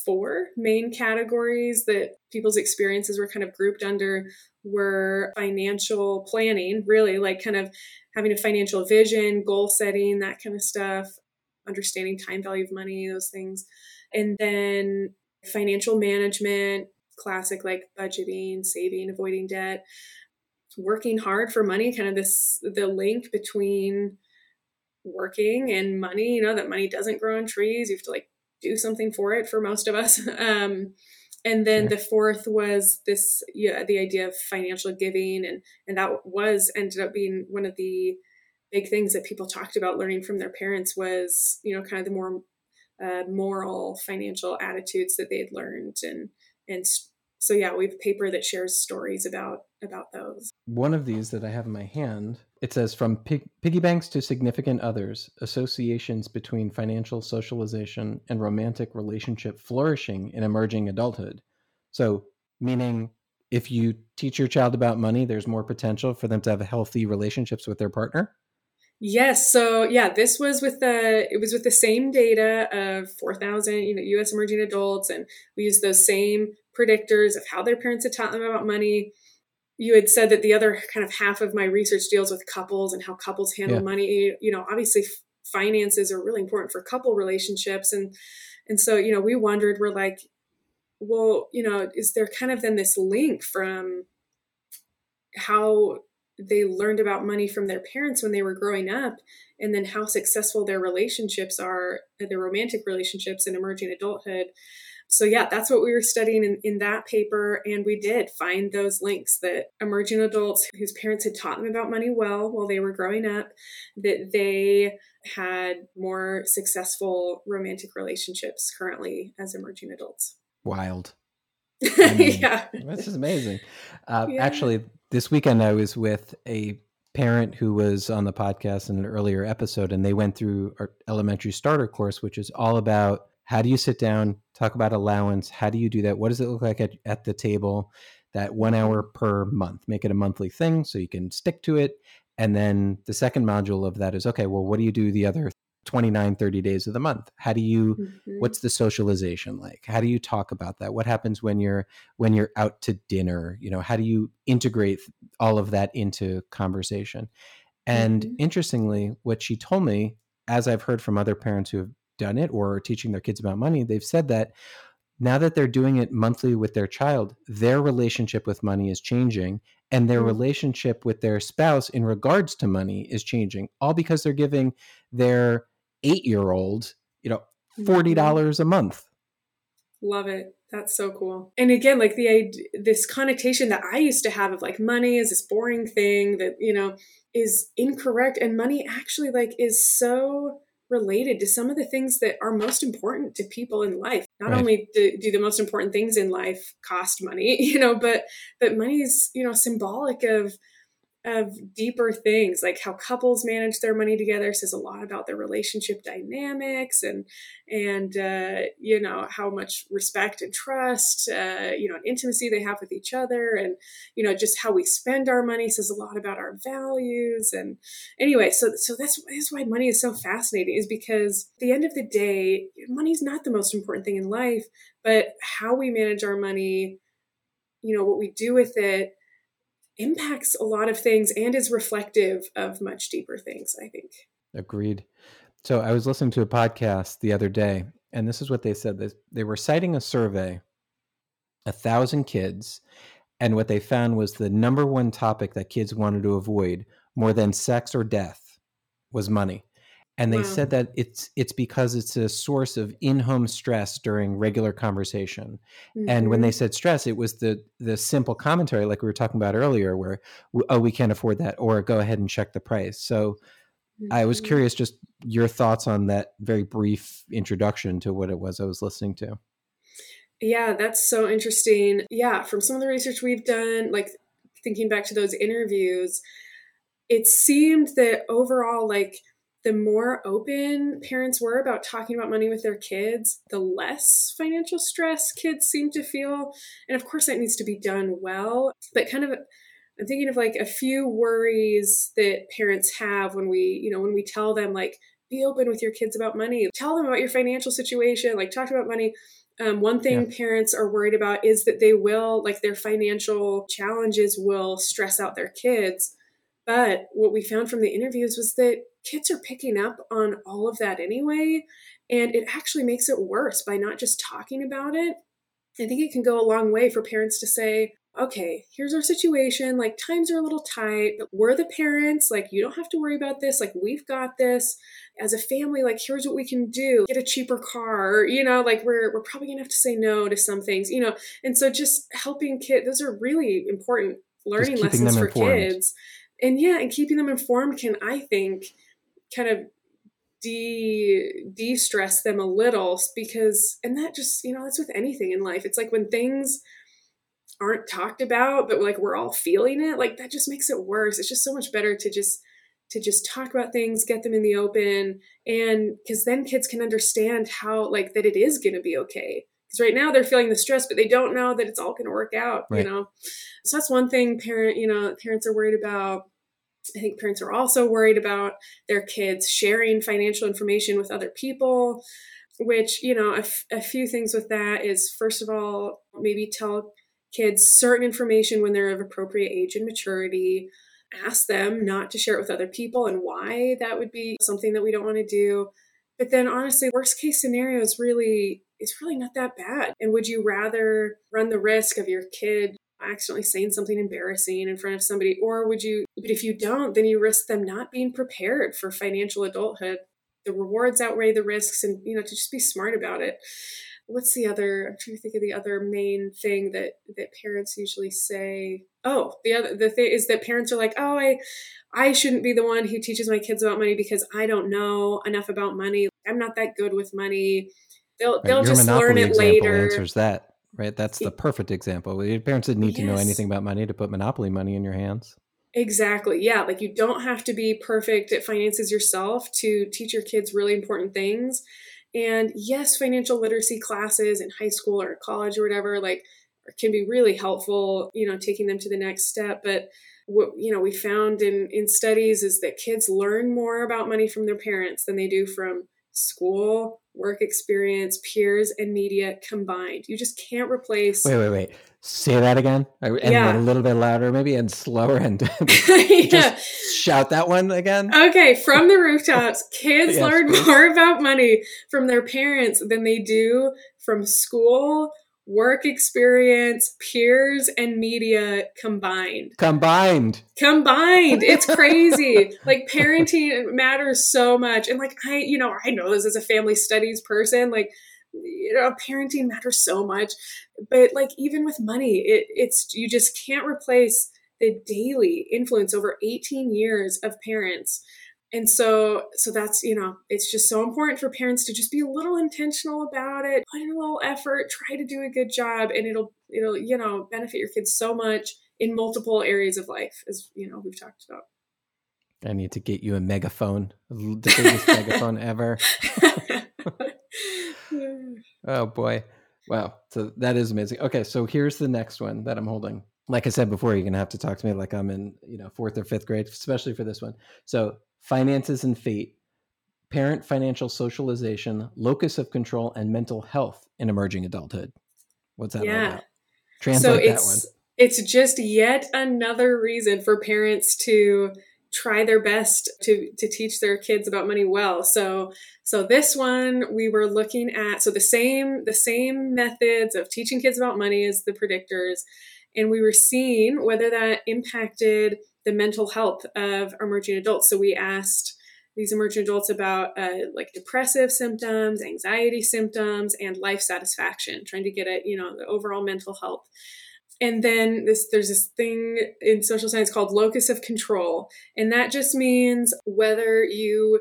four main categories that people's experiences were kind of grouped under were financial planning, really like kind of having a financial vision, goal setting, that kind of stuff, understanding time value of money, those things. And then financial management, classic like budgeting, saving, avoiding debt, working hard for money, kind of this the link between working and money, you know, that money doesn't grow on trees. You have to like do something for it for most of us. Um, and then the fourth was this, yeah, the idea of financial giving, and and that was ended up being one of the big things that people talked about learning from their parents was, you know, kind of the more uh, moral financial attitudes that they had learned, and and so yeah, we have a paper that shares stories about about those. One of these that I have in my hand, it says from pig- piggy banks to significant others, associations between financial socialization and romantic relationship flourishing in emerging adulthood. So, meaning if you teach your child about money, there's more potential for them to have healthy relationships with their partner. Yes. So yeah, this was with the it was with the same data of four thousand, you know, U.S. emerging adults, and we used those same predictors of how their parents had taught them about money. You had said that the other kind of half of my research deals with couples and how couples handle yeah. money. You know, obviously finances are really important for couple relationships, and and so you know we wondered, we're like, well, you know, is there kind of then this link from how they learned about money from their parents when they were growing up and then how successful their relationships are uh, their romantic relationships in emerging adulthood so yeah that's what we were studying in, in that paper and we did find those links that emerging adults whose parents had taught them about money well while they were growing up that they had more successful romantic relationships currently as emerging adults. Wild. I mean, yeah. this is amazing. Uh, yeah. actually this weekend I was with a parent who was on the podcast in an earlier episode, and they went through our elementary starter course, which is all about how do you sit down, talk about allowance, how do you do that, what does it look like at, at the table, that one hour per month, make it a monthly thing so you can stick to it. And then the second module of that is okay, well, what do you do the other 29 30 days of the month? How do you mm-hmm. what's the socialization like? How do you talk about that? What happens when you're when you're out to dinner? You know how do you integrate all of that into conversation? And mm-hmm. interestingly what she told me as i've heard from other parents who have done it or are teaching their kids about money they've said that now that they're doing it monthly with their child their relationship with money is changing and their mm-hmm. relationship with their spouse in regards to money is changing all because they're giving their eight year old, you know, 40 mm-hmm. dollars a month. Love it. That's so cool. And again, like the this connotation that I used to have of like money is this boring thing that, you know, is incorrect and money actually like is so related to some of the things that are most important to people in life. Not right. only do, do, the most important things in life cost money, you know, but but money is, you know, symbolic of of deeper things like how couples manage their money together says a lot about their relationship dynamics and and uh, you know how much respect and trust uh, you know and intimacy they have with each other and you know just how we spend our money says a lot about our values. And anyway so so that's, that's why money is so fascinating is because at the end of the day money's not the most important thing in life but how we manage our money you know what we do with it impacts a lot of things and is reflective of much deeper things, I think. Agreed. So I was listening to a podcast the other day, and this is what they said. They were citing a survey, a thousand kids, and what they found was the number one topic that kids wanted to avoid more than sex or death was money and they wow. said that it's it's because it's a source of in-home stress during regular conversation mm-hmm. and when they mm-hmm. said stress it was the the simple commentary like we were talking about earlier where oh we can't afford that or go ahead and check the price so mm-hmm. i was mm-hmm. curious just your thoughts on that very brief introduction to what it was i was listening to yeah that's so interesting yeah from some of the research we've done like thinking back to those interviews it seemed that overall like the more open parents were about talking about money with their kids, the less financial stress kids seem to feel. And of course, that needs to be done well. But kind of, I'm thinking of like a few worries that parents have when we, you know, when we tell them, like, be open with your kids about money, tell them about your financial situation, like, talk about money. Um, one thing yeah. parents are worried about is that they will, like, their financial challenges will stress out their kids. But what we found from the interviews was that kids are picking up on all of that anyway. And it actually makes it worse by not just talking about it. I think it can go a long way for parents to say, okay, here's our situation. Like, times are a little tight, but we're the parents. Like, you don't have to worry about this. Like, we've got this. As a family, like, here's what we can do get a cheaper car. You know, like, we're, we're probably going to have to say no to some things, you know. And so, just helping kids, those are really important learning lessons for informed. kids. And yeah, and keeping them informed can, I think, kind of de de-stress them a little because and that just you know that's with anything in life. It's like when things aren't talked about but like we're all feeling it like that just makes it worse. It's just so much better to just to just talk about things get them in the open and because then kids can understand how like that it is going to be okay. Because right now they're feeling the stress but they don't know that it's all going to work out right. you know? So that's one thing parent you know parents are worried about I think parents are also worried about their kids sharing financial information with other people, which, you know, a, f- a few things with that is first of all, maybe tell kids certain information when they're of appropriate age and maturity. Ask them not to share it with other people and why that would be something that we don't want to do. But then honestly, worst case scenario is really it's really not that bad. And would you rather run the risk of your kid accidentally saying something embarrassing in front of somebody or would you but if you don't then you risk them not being prepared for financial adulthood. The rewards outweigh the risks and you know to just be smart about it. What's the other i'm trying to think of the other main thing that that parents usually say. Oh the other the thing is that parents are like oh i i shouldn't be the one who teaches my kids about money because i don't know enough about money. I'm not that good with money. They'll right. they'll just learn it later. answers that right? That's the perfect example. Your parents didn't need yes. to know anything about money to put monopoly money in your hands. Exactly. Yeah. Like you don't have to be perfect at finances yourself to teach your kids really important things. And yes, financial literacy classes in high school or college or whatever, like can be really helpful, you know, taking them to the next step. But what you know we found in in studies is that kids learn more about money from their parents than they do from school, work experience, peers, and media combined. You just can't replace. Wait, wait, wait. Say that again. And yeah. a little bit louder, maybe, and slower, and yeah. just shout that one again. Okay, from the rooftops, kids yes, learn please. more about money from their parents than they do from school, work experience, peers, and media combined. Combined. Combined. It's crazy. like parenting matters so much. And like I, you know, I know this as a family studies person, like you know, parenting matters so much. But like even with money, it, it's you just can't replace the daily influence over 18 years of parents and so so that's you know it's just so important for parents to just be a little intentional about it put in a little effort try to do a good job and it'll it'll you know benefit your kids so much in multiple areas of life as you know we've talked about. I need to get you a megaphone the biggest megaphone ever. Oh boy. Wow. So that is amazing. Okay so here's the next one that i'm holding. Like i said before you're gonna have to talk to me like i'm in you know fourth or fifth grade especially for this one. So finances and fate, parent financial socialization, locus of control, and mental health in emerging adulthood. What's that yeah. about? Translate so that one. It's just yet another reason for parents to try their best to to teach their kids about money well. So so this one we were looking at so the same the same methods of teaching kids about money as the predictors and we were seeing whether that impacted the mental health of emerging adults. So we asked these emerging adults about uh, like depressive symptoms, anxiety symptoms, and life satisfaction, trying to get at you know the overall mental health. And then this, there's this thing in social science called locus of control, and that just means whether you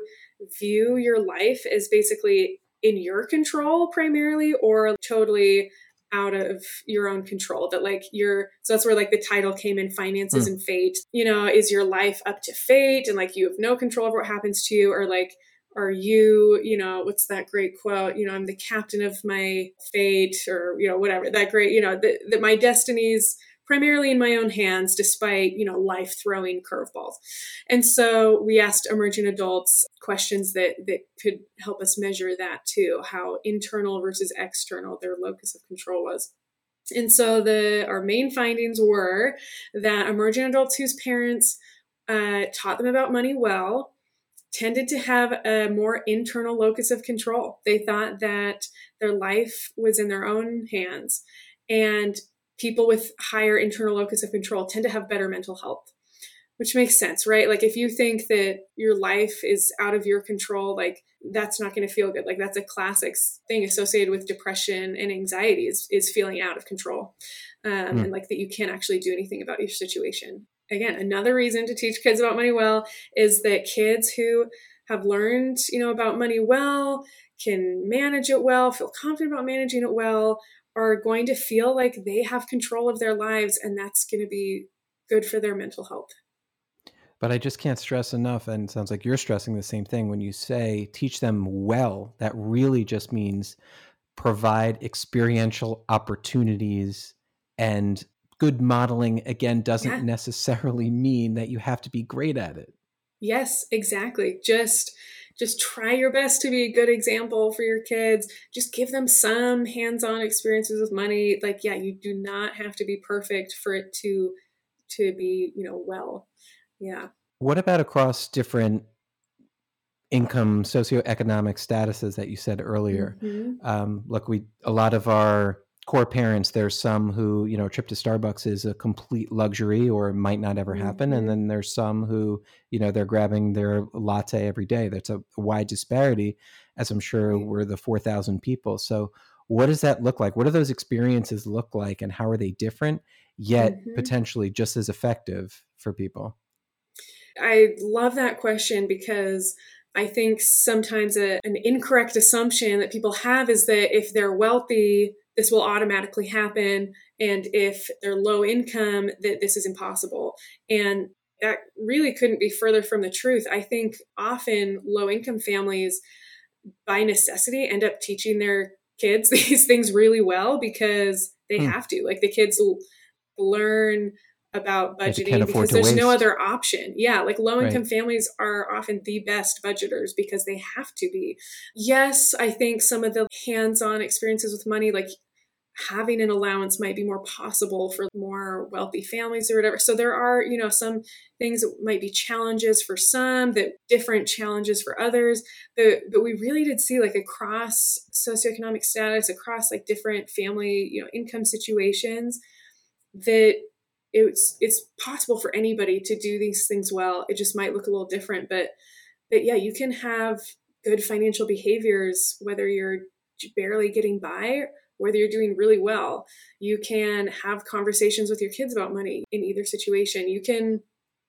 view your life as basically in your control primarily or totally out of your own control that like you're so that's where like the title came in finances mm. and fate. You know is your life up to fate? And like you have no control over what happens to you or like are you you know what's that great quote? You know i'm the captain of my fate or you know whatever that great you know that, that my destinies primarily in my own hands despite you know life throwing curveballs and so we asked emerging adults questions that that could help us measure that too how internal versus external their locus of control was and so the our main findings were that emerging adults whose parents uh, taught them about money well tended to have a more internal locus of control. They thought that their life was in their own hands and people with higher internal locus of control tend to have better mental health which makes sense right? Like if you think that your life is out of your control like that's not going to feel good. Like that's a classic thing associated with depression and anxiety is, is feeling out of control um, mm. and like that you can't actually do anything about your situation. Again another reason to teach kids about money well is that kids who have learned you know about money well can manage it well feel confident about managing it well are going to feel like they have control of their lives and that's going to be good for their mental health. But I just can't stress enough, and it sounds like you're stressing the same thing when you say teach them well. That really just means provide experiential opportunities and good modeling again doesn't yeah. necessarily mean that you have to be great at it. Yes, exactly. Just just try your best to be a good example for your kids. Just give them some hands-on experiences with money. Like yeah, you do not have to be perfect for it to to be, you know, well. Yeah. What about across different income socioeconomic statuses that you said earlier? Mm-hmm. Um, look, we a lot of our core parents there's some who you know a trip to starbucks is a complete luxury or might not ever happen mm-hmm. and then there's some who you know they're grabbing their latte every day that's a wide disparity as i'm sure right. we're the 4000 people so what does that look like what do those experiences look like and how are they different yet mm-hmm. potentially just as effective for people I love that question because I think sometimes a, an incorrect assumption that people have is that if they're wealthy, this will automatically happen. And if they're low income, that this is impossible. And that really couldn't be further from the truth. I think often low income families, by necessity, end up teaching their kids these things really well because they hmm. have to. Like the kids learn about budgeting because there's no other option. Yeah, like low income right. families are often the best budgeters because they have to be. Yes, I think some of the hands on experiences with money, like having an allowance might be more possible for more wealthy families or whatever. So there are, you know, some things that might be challenges for some, that different challenges for others. But but we really did see like across socioeconomic status, across like different family, you know, income situations that it's it's possible for anybody to do these things well. It just might look a little different, but but yeah, you can have good financial behaviors whether you're barely getting by whether you're doing really well. You can have conversations with your kids about money in either situation. You can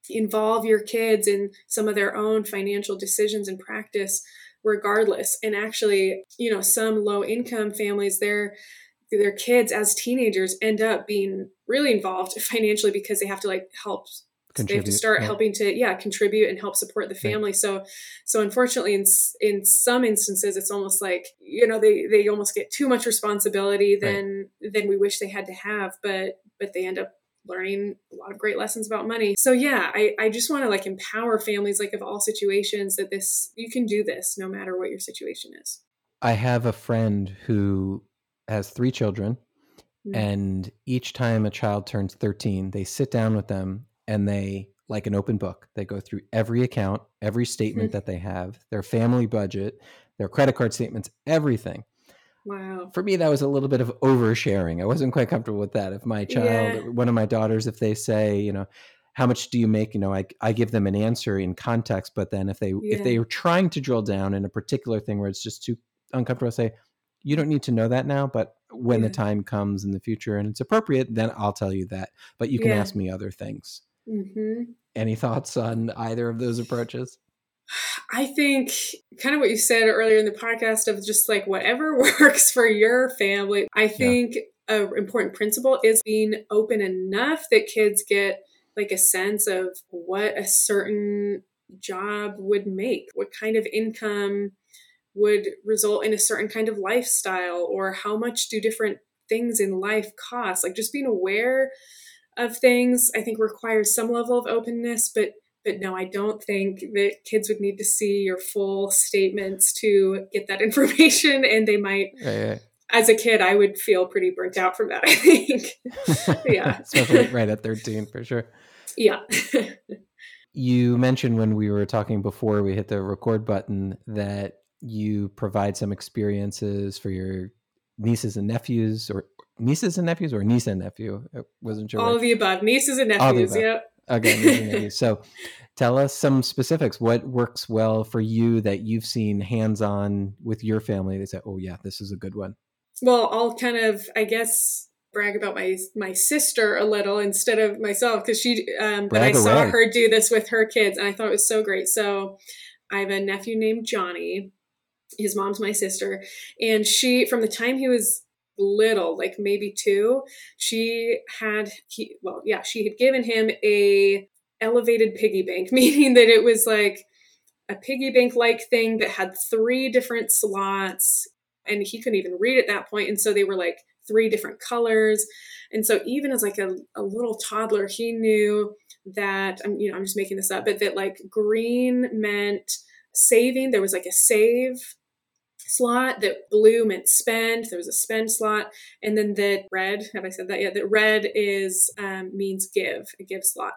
involve your kids in some of their own financial decisions and practice regardless. And actually, you know, some low income families, they're their kids as teenagers end up being really involved financially because they have to like help they have to start yeah. helping to yeah contribute and help support the family right. so so unfortunately in in some instances it's almost like you know they they almost get too much responsibility than right. than we wish they had to have but but they end up learning a lot of great lessons about money so yeah i i just want to like empower families like of all situations that this you can do this no matter what your situation is i have a friend who has three children, mm-hmm. and each time a child turns 13, they sit down with them and they, like an open book, they go through every account, every statement mm-hmm. that they have, their family budget, their credit card statements, everything. Wow. For me, that was a little bit of oversharing. I wasn't quite comfortable with that. If my child, yeah. one of my daughters, if they say, you know, how much do you make? You know, I, I give them an answer in context, but then if they yeah. if they are trying to drill down in a particular thing where it's just too uncomfortable, I say, you don't need to know that now, but when yeah. the time comes in the future and it's appropriate, then I'll tell you that. But you can yeah. ask me other things. Mm-hmm. Any thoughts on either of those approaches? I think kind of what you said earlier in the podcast of just like whatever works for your family. I think yeah. a important principle is being open enough that kids get like a sense of what a certain job would make, what kind of income would result in a certain kind of lifestyle or how much do different things in life cost. Like just being aware of things i think requires some level of openness but but no i don't think that kids would need to see your full statements to get that information and they might right, right. as a kid i would feel pretty burnt out from that i think. Yeah. Especially right at 13 for sure. Yeah. You mentioned when we were talking before we hit the record button that you provide some experiences for your nieces and nephews or nieces and nephews or niece and nephew i wasn't sure all of the above nieces and nephews yep. Okay so tell us some specifics. What works well for you that you've seen hands-on with your family? They say oh yeah this is a good one. Well i'll kind of i guess brag about my my sister a little instead of myself because she um but i saw her do this with her kids and i thought it was so great. So i have a nephew named johnny his mom's my sister and she from the time he was little like maybe two she had he well yeah she had given him a elevated piggy bank meaning that it was like a piggy bank like thing that had three different slots and he couldn't even read at that point and so they were like three different colors. And so even as like a, a little toddler, he knew that I'm, you know, I'm just making this up, but that like green meant saving. There was like a save slot that blue meant spend. There was a spend slot. And then the red have i said that? Yet that red is um, means give a give slot.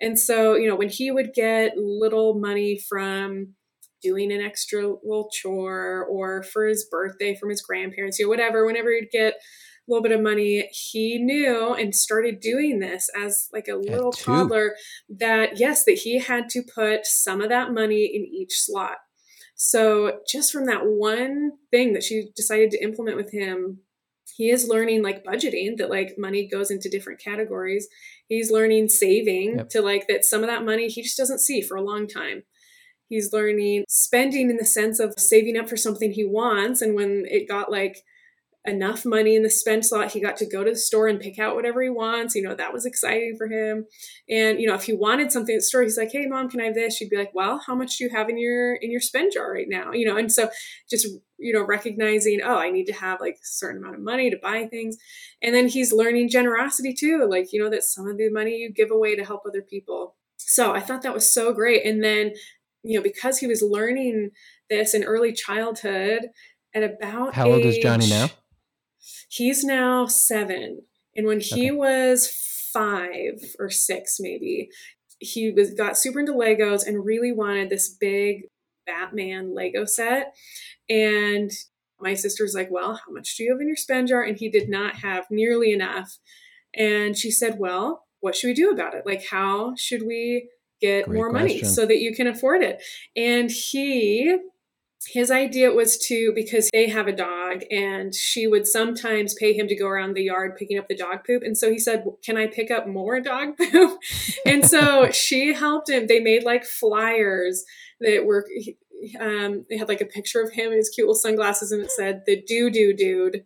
And so you know when he would get little money from doing an extra little chore or for his birthday from his grandparents you know whatever whenever he'd get a little bit of money he knew and started doing this as like a little toddler that yes that he had to put some of that money in each slot so just from that one thing that she decided to implement with him, he is learning like budgeting that like money goes into different categories. He's learning saving yep. to like that some of that money he just doesn't see for a long time. He's learning spending in the sense of saving up for something he wants. And when it got like enough money in the spend slot. He got to go to the store and pick out whatever he wants. You know, that was exciting for him. And, you know, if he wanted something at the store, he's like, Hey mom, can I have this? She'd be like, Well, how much do you have in your in your spend jar right now? You know, and so just you know, recognizing, oh, I need to have like a certain amount of money to buy things. And then he's learning generosity too, like, you know, that some of the money you give away to help other people. So I thought that was so great. And then, you know, because he was learning this in early childhood at about how age, old is Johnny now? He's now seven. And when he okay. was five or six, maybe, he was got super into Legos and really wanted this big Batman Lego set. And my sister's like, Well, how much do you have in your spend jar? And he did not have nearly enough. And she said, Well, what should we do about it? Like, how should we get Great more question. money so that you can afford it? And he his idea was to because they have a dog and she would sometimes pay him to go around the yard picking up the dog poop and so he said can i pick up more dog poop? And so she helped him. They made like flyers that were um, they had like a picture of him and his cute little sunglasses and it said the doo doo dude.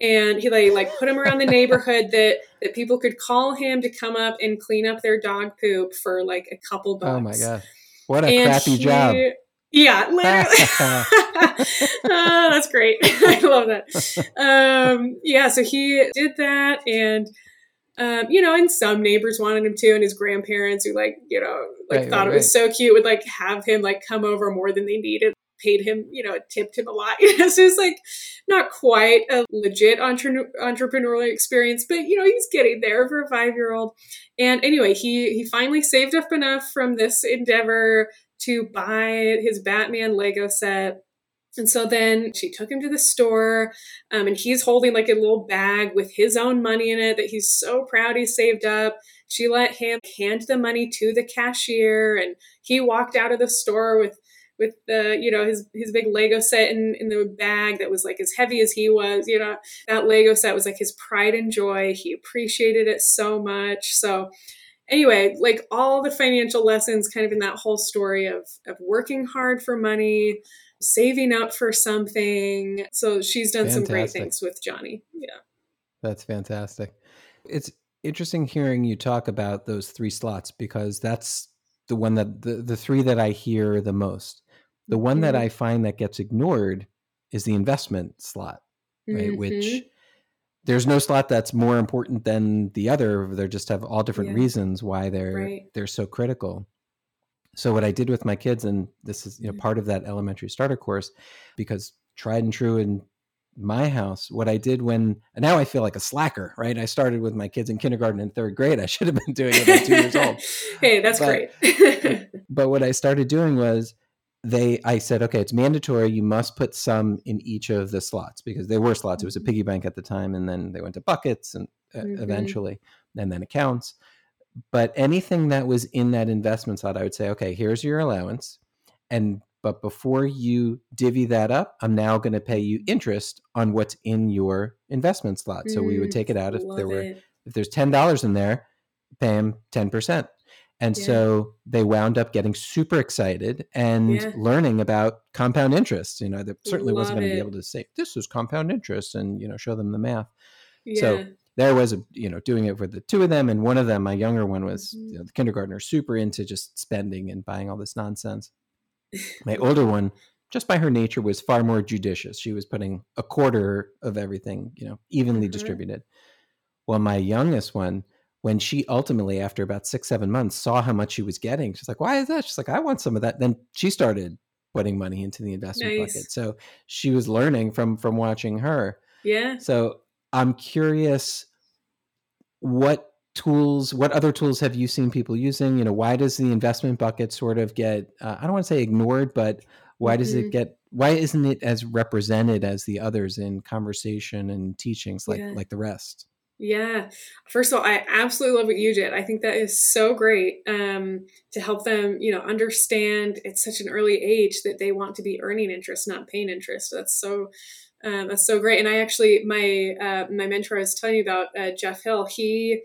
And he like like put him around the neighborhood that that people could call him to come up and clean up their dog poop for like a couple bucks oh my god what a and crappy he, job yeah, literally. oh, that's great. I love that. Um, yeah, so he did that, and um, you know, and some neighbors wanted him to, and his grandparents who like, you know, like right, thought right, it was right. so cute would like have him like come over more than they needed, paid him, you know, tipped him a lot. so it's like not quite a legit entre- entrepreneurial experience, but you know, he's getting there for a five year old. And anyway, he he finally saved up enough from this endeavor to buy his Batman Lego set. And so then she took him to the store, um, and he's holding like a little bag with his own money in it that he's so proud he saved up. She let him hand the money to the cashier, and he walked out of the store with with the you know his his big Lego set in in the bag that was like as heavy as he was. You know that Lego set was like his pride and joy. He appreciated it so much. So anyway, like all the financial lessons kind of in that whole story of of working hard for money, saving up for something. So she's done fantastic. some great things with Johnny. Yeah. That's fantastic. It's interesting hearing you talk about those three slots because that's the one that the, the three that I hear the most. The one mm-hmm. that I find that gets ignored is the investment slot, right? Mm-hmm. Which there's no slot that's more important than the other. They just have all different yeah. reasons why they're right. they're so critical. So what I did with my kids, and this is you know mm-hmm. part of that elementary starter course, because tried and true in my house, what I did when now I feel like a slacker, right? I started with my kids in kindergarten and third grade. I should have been doing it at two years old. hey, that's but, great. but what I started doing was they i said okay it's mandatory you must put some in each of the slots because there were slots it was a mm-hmm. piggy bank at the time and then they went to buckets and uh, mm-hmm. eventually and then accounts but anything that was in that investment slot i would say okay here's your allowance and but before you divvy that up i'm now going to pay you interest on what's in your investment slot so we would mm, take it out if there were it. if there's $10 in there pay him 10% and yeah. so they wound up getting super excited and yeah. learning about compound interest. You know, that certainly Love wasn't going to be able to say this is compound interest and you know show them the math. Yeah. So there was a you know doing it for the two of them, and one of them, my younger one, was mm-hmm. you know, the kindergartner, super into just spending and buying all this nonsense. My older one just by her nature was far more judicious. She was putting a quarter of everything, you know, evenly mm-hmm. distributed. Well, my youngest one, when she ultimately, after about six, seven months, saw how much she was getting, she's like, why is that? She's like, I want some of that. Then she started putting money into the investment nice. bucket. So she was learning from from watching her. Yeah. So I'm curious what tools what other tools have you seen people using you know why does the investment bucket sort of get uh, i don't want to say ignored but why mm-hmm. does it mm-hmm. get why isn't it as represented as the others in conversation and teachings like yeah. like the rest yeah. First of all, I absolutely love what you did. I think that is so great um, to help them, you know, understand at such an early age that they want to be earning interest, not paying interest. That's so um, that's so great. And I actually, my uh, my mentor I was telling you about, uh, Jeff Hill. He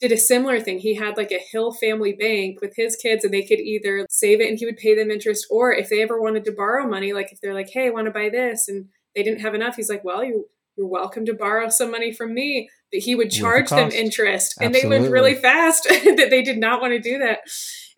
did a similar thing. He had like a Hill family bank with his kids, and they could either save it and he would pay them interest, or if they ever wanted to borrow money, like if they're like, "Hey, I want to buy this," and they didn't have enough, he's like, "Well, you you're welcome to borrow some money from me. He would charge them interest. And Absolutely. they learned really fast that they did not want to do that.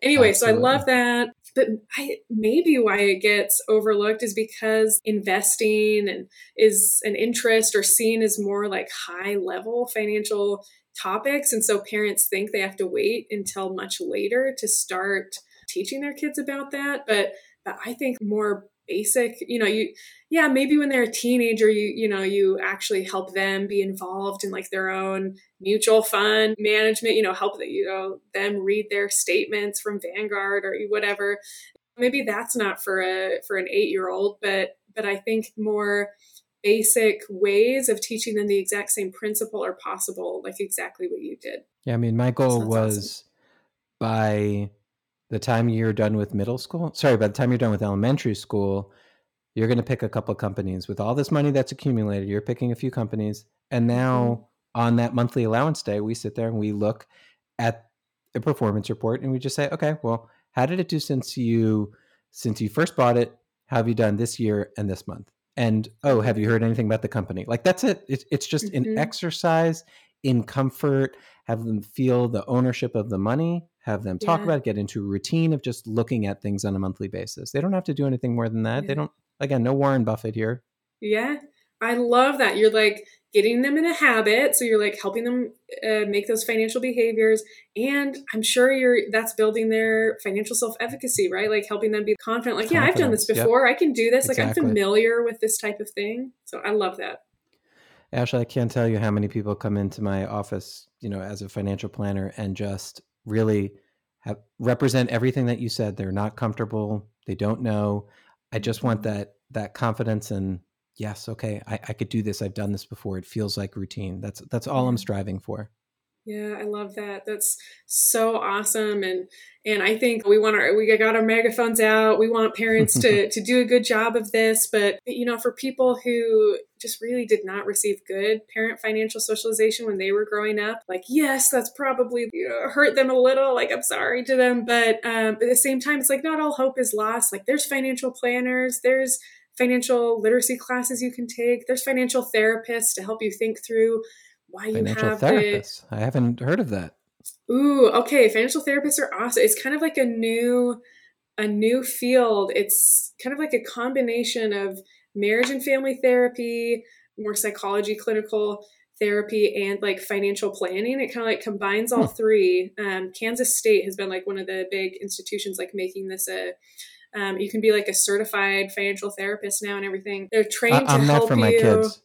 Anyway, Absolutely. so I love that. But I, maybe why it gets overlooked is because investing and is an interest or seen as more like high level financial topics. And so parents think they have to wait until much later to start teaching their kids about that. But, but I think more basic you know you yeah maybe when they're a teenager you you know you actually help them be involved in like their own mutual fund management you know help that you know them read their statements from vanguard or whatever maybe that's not for a for an 8 year old but but i think more basic ways of teaching them the exact same principle are possible like exactly what you did yeah i mean my goal was awesome. by the time you're done with middle school, sorry, by the time you're done with elementary school, you're going to pick a couple companies with all this money that's accumulated. You're picking a few companies. And now mm-hmm. on that monthly allowance day, we sit there and we look at a performance report and we just say, okay, well, how did it do since you since you first bought it? How have you done this year and this month? And oh, have you heard anything about the company? Like that's it. It's, it's just mm-hmm. an exercise in comfort. Have them feel the ownership of the money have them talk yeah. about it, get into a routine of just looking at things on a monthly basis. They don't have to do anything more than that. Yeah. They don't, again, no Warren Buffett here. Yeah. I love that. You're like getting them in a habit. So you're like helping them uh, make those financial behaviors. And I'm sure you're, that's building their financial self efficacy, right? Like helping them be confident. Like, Confidence. yeah, I've done this before. Yep. I can do this. Exactly. Like I'm familiar with this type of thing. So I love that. Ashley, I can't tell you how many people come into my office, you know, as a financial planner and just really have, represent everything that you said. They're not comfortable. They don't know. I just want mm-hmm. that that confidence and yes, okay, I, I could do this. I've done this before. It feels like routine. That's that's all I'm striving for. Yeah, I love that. That's so awesome. And and I think we want our we got our megaphones out. We want parents to to do a good job of this. But you know, for people who just really did not receive good parent financial socialization when they were growing up, like yes, that's probably you know, hurt them a little. Like I'm sorry to them, but um, at the same time, it's like not all hope is lost. Like there's financial planners. There's financial literacy classes you can take. There's financial therapists to help you think through why you financial have therapists. The... I haven't heard of that. Ooh, okay. Financial therapists are awesome. It's kind of like a new a new field. It's kind of like a combination of marriage and family therapy, more psychology, clinical therapy, and like financial planning. It kind of like combines all hmm. three. Um, Kansas State has been like one of the big institutions like making this a um, you can be like a certified financial therapist now and everything. They're trained I, to help for you. my kids.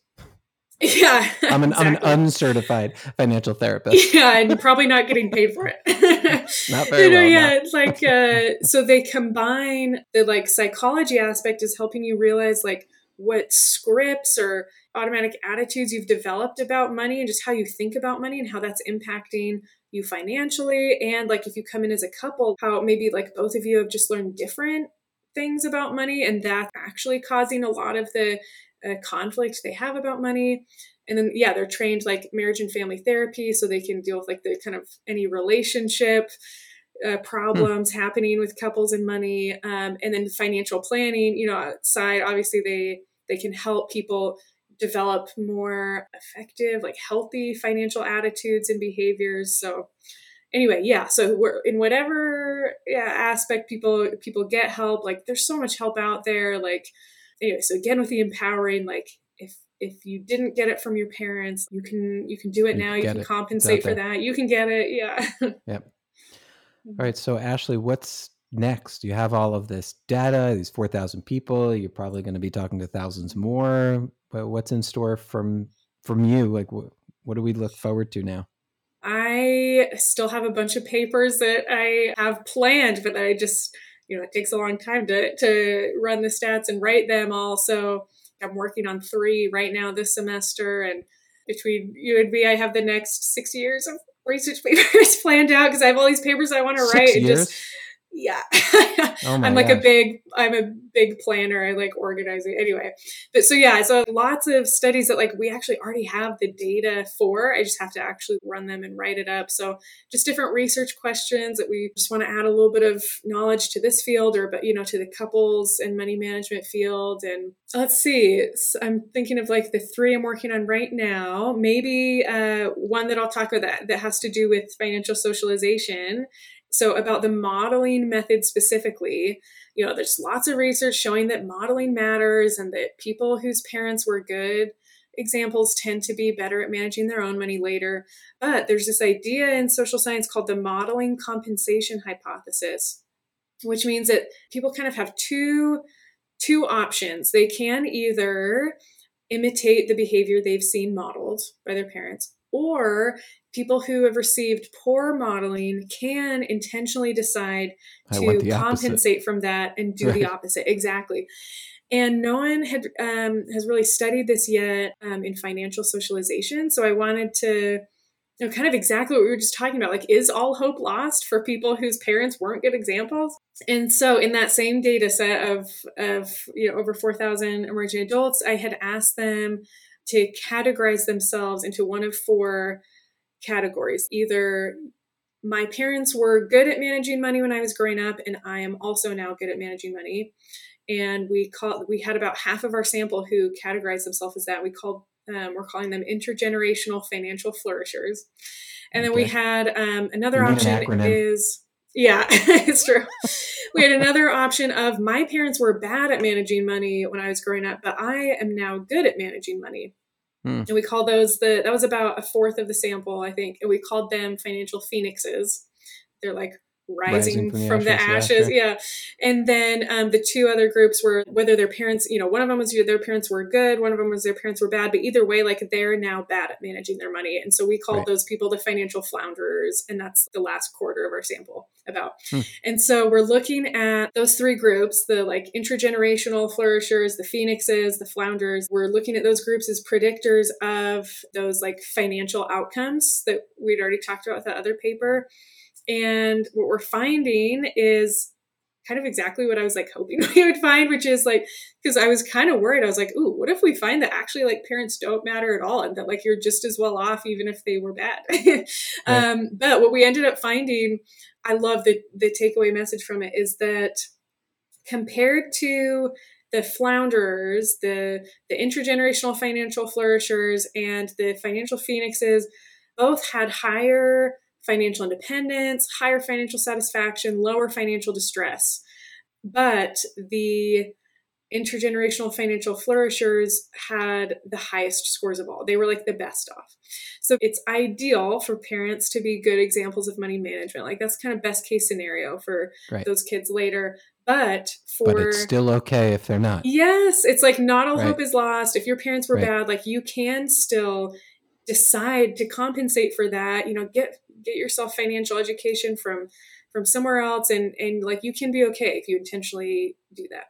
Yeah. I'm an exactly. I'm an uncertified financial therapist. Yeah, and probably not getting paid for it. not very you know, well. Yeah, it's like uh, so they combine the like psychology aspect is helping you realize like what scripts or automatic attitudes you've developed about money and just how you think about money and how that's impacting you financially and like if you come in as a couple how maybe like both of you have just learned different things about money and that's actually causing a lot of the a conflict they have about money and then yeah they're trained like marriage and family therapy so they can deal with like the kind of any relationship uh, problems hmm. happening with couples and money um, and then financial planning you know outside obviously they they can help people develop more effective like healthy financial attitudes and behaviors so anyway yeah so we're in whatever yeah, aspect, people people get help. Like there's so much help out there. Like anyway, so again with the empowering, like if if you didn't get it from your parents, you can you can do it You now. You can it. compensate for that. You can get it. Yeah. Yep. Mm-hmm. All right. So, Ashley, what's next? You have all of this data, these 4,000 people. You're probably going to be talking to thousands more. But what's in store from from you? Like, what, what do we look forward to now? I still have a bunch of papers that I have planned, but I just, you know, it takes a long time to, to run the stats and write them all. So I'm working on three right now this semester. And between you and me, I have the next six years of research papers planned out because I have all these papers I want to Six write. And years? just, yeah. Oh I'm like a big, I'm a big planner. I like organizing. Anyway, but so yeah, so lots of studies that like we actually already have the data for. I just have to actually run them and write it up. So just different research questions that we just want to add a little bit of knowledge to this field or, but you know, to the couples and money management field. And let's see, I'm thinking of like the three I'm working on right now. Maybe uh, one that I'll talk about that, that has to do with financial socialization. So about the modeling method specifically, you know, there's lots of research showing that modeling matters and that people whose parents were good examples tend to be better at managing their own money later. But there's this idea in social science called the modeling compensation hypothesis, which means that people kind of have two two options. They can either imitate the behavior they've seen modeled by their parents or people who have received poor modeling can intentionally decide to compensate from that and do the opposite. Exactly. And no one had um, has really studied this yet um, in financial socialization. So i wanted to you know kind of exactly what we were just talking about. Like is all hope lost for people whose parents weren't good examples? And so in that same data set of of you know over 4000 emerging adults i had asked them to categorize themselves into one of four categories either my parents were good at managing money when I was growing up, and I am also now good at managing money. And we call we had about half of our sample who categorized themselves as that. We called um, we're calling them intergenerational financial flourishers. And then we had um, another need an option is yeah, it's true. we had another option of my parents were bad at managing money when I was growing up, but I am now good at managing money. Hmm. And we call those the that was about a fourth of the sample, I think. And we called them financial phoenixes. They're like rising, from, the, ashes. Yeah. And then um, the two other groups were whether their parents, you know, one of them was their parents were good, one of them was their parents were bad, but either way, like they're now bad at managing their money. And so we called Right. those people the financial flounderers. And that's the last quarter of our sample about. Hmm. And so we're looking at those three groups the like intergenerational flourishers, the phoenixes, the flounders. We're looking at those groups as predictors of those like financial outcomes that we'd already talked about with that other paper. And what we're finding is kind of exactly what I was like hoping we would find, which is like, because I was kind of worried. I was like, ooh, what if we find that actually like parents don't matter at all and that like you're just as well off even if they were bad? um, but what we ended up finding, I love the, the takeaway message from it is that compared to the flounders, the, the intergenerational financial flourishers, and the financial phoenixes, both had higher financial independence, higher financial satisfaction, lower financial distress. But the intergenerational financial flourishers had the highest scores of all. They were like the best off. So it's ideal for parents to be good examples of money management. Like that's kind of best case scenario for Right. those kids later. But for But it's still okay if they're not. Yes, it's like not all Right. hope is lost. If your parents were Right. bad, like you can still decide to compensate for that. You know, get get yourself financial education from from somewhere else, and and like you can be okay if you intentionally do that.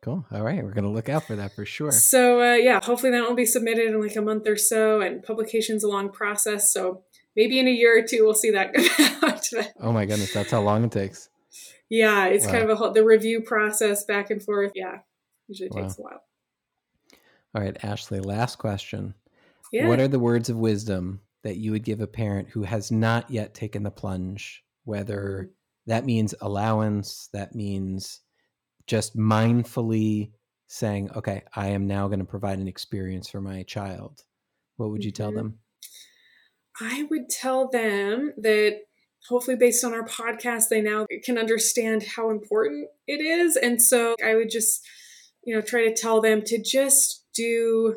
Cool. All right. We're going to look out for that for sure. So uh, yeah, hopefully that will be submitted in like a month or so, and publication's a long process. So maybe in a year or two we'll see that come out. But Oh my goodness. That's how long it takes. yeah, it's kind of a whole the review process back and forth. Yeah, usually Wow. takes a while. All right, Ashley, last question. Yeah. What are the words of wisdom that you would give a parent who has not yet taken the plunge? Whether that means allowance, that means just mindfully saying, okay, I am now going to provide an experience for my child. What would you tell Mhm. them? I would tell them that hopefully based on our podcast they now can understand how important it is and so i would just you know try to tell them to just do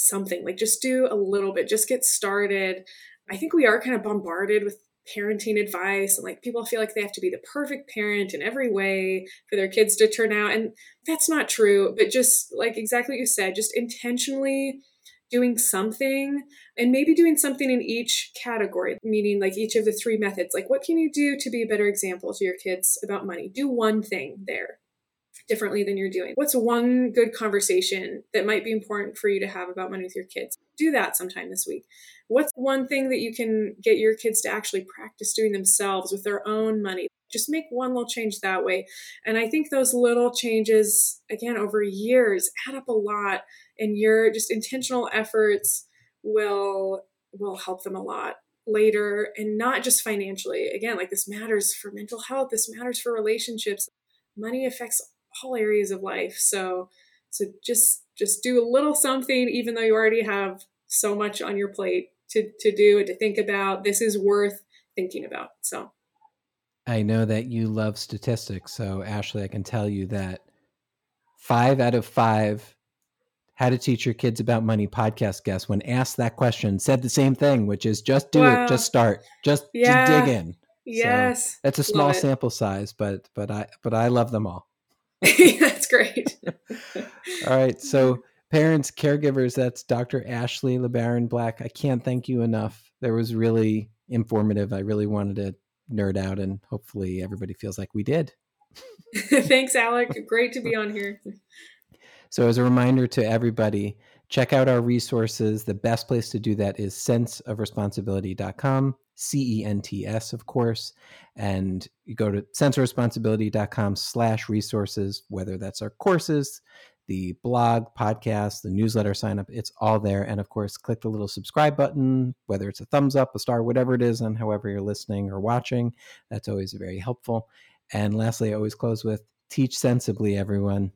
something like just do a little bit just get started i think we are kind of bombarded with parenting advice and like people feel like they have to be the perfect parent in every way for their kids to turn out and that's not true but just like exactly what you said just intentionally doing something and maybe doing something in each category, meaning like each of the three methods. Like, what can you do to be a better example to your kids about money? Do one thing there differently than you're doing. What's one good conversation that might be important for you to have about money with your kids? Do that sometime this week. What's one thing that you can get your kids to actually practice doing themselves with their own money? Just make one little change that way. And I think those little changes, again, over years add up a lot and your just intentional efforts will will help them a lot later and not just financially again like this matters for mental health this matters for relationships money affects all areas of life so so just just do a little something even though you already have so much on your plate to to do and to think about this is worth thinking about so i know that you love statistics so ashley i can tell you that five out of five how to Teach Your Kids About Money podcast guest, when asked that question, said the same thing, which is just do wow. it, just start, just, yeah. just dig in. Yes, so that's a small sample size, but but I but I love them all. that's great. all right, so parents, caregivers, that's Dr. Ashley LeBaron Black. I can't thank you enough. There was really informative. I really wanted to nerd out, and hopefully everybody feels like we did. Thanks, Alec. Great to be on here. So, as a reminder to everybody, check out our resources. The best place to do that is centsofresponsibility.com, C E N T S, of course. And you go to centsofresponsibility.com slash resources, whether that's our courses, the blog, podcast, the newsletter sign up, it's all there. And of course, click the little subscribe button, whether it's a thumbs up, a star, whatever it is, and however you're listening or watching. That's always very helpful. And lastly, I always close with teach sensibly, everyone.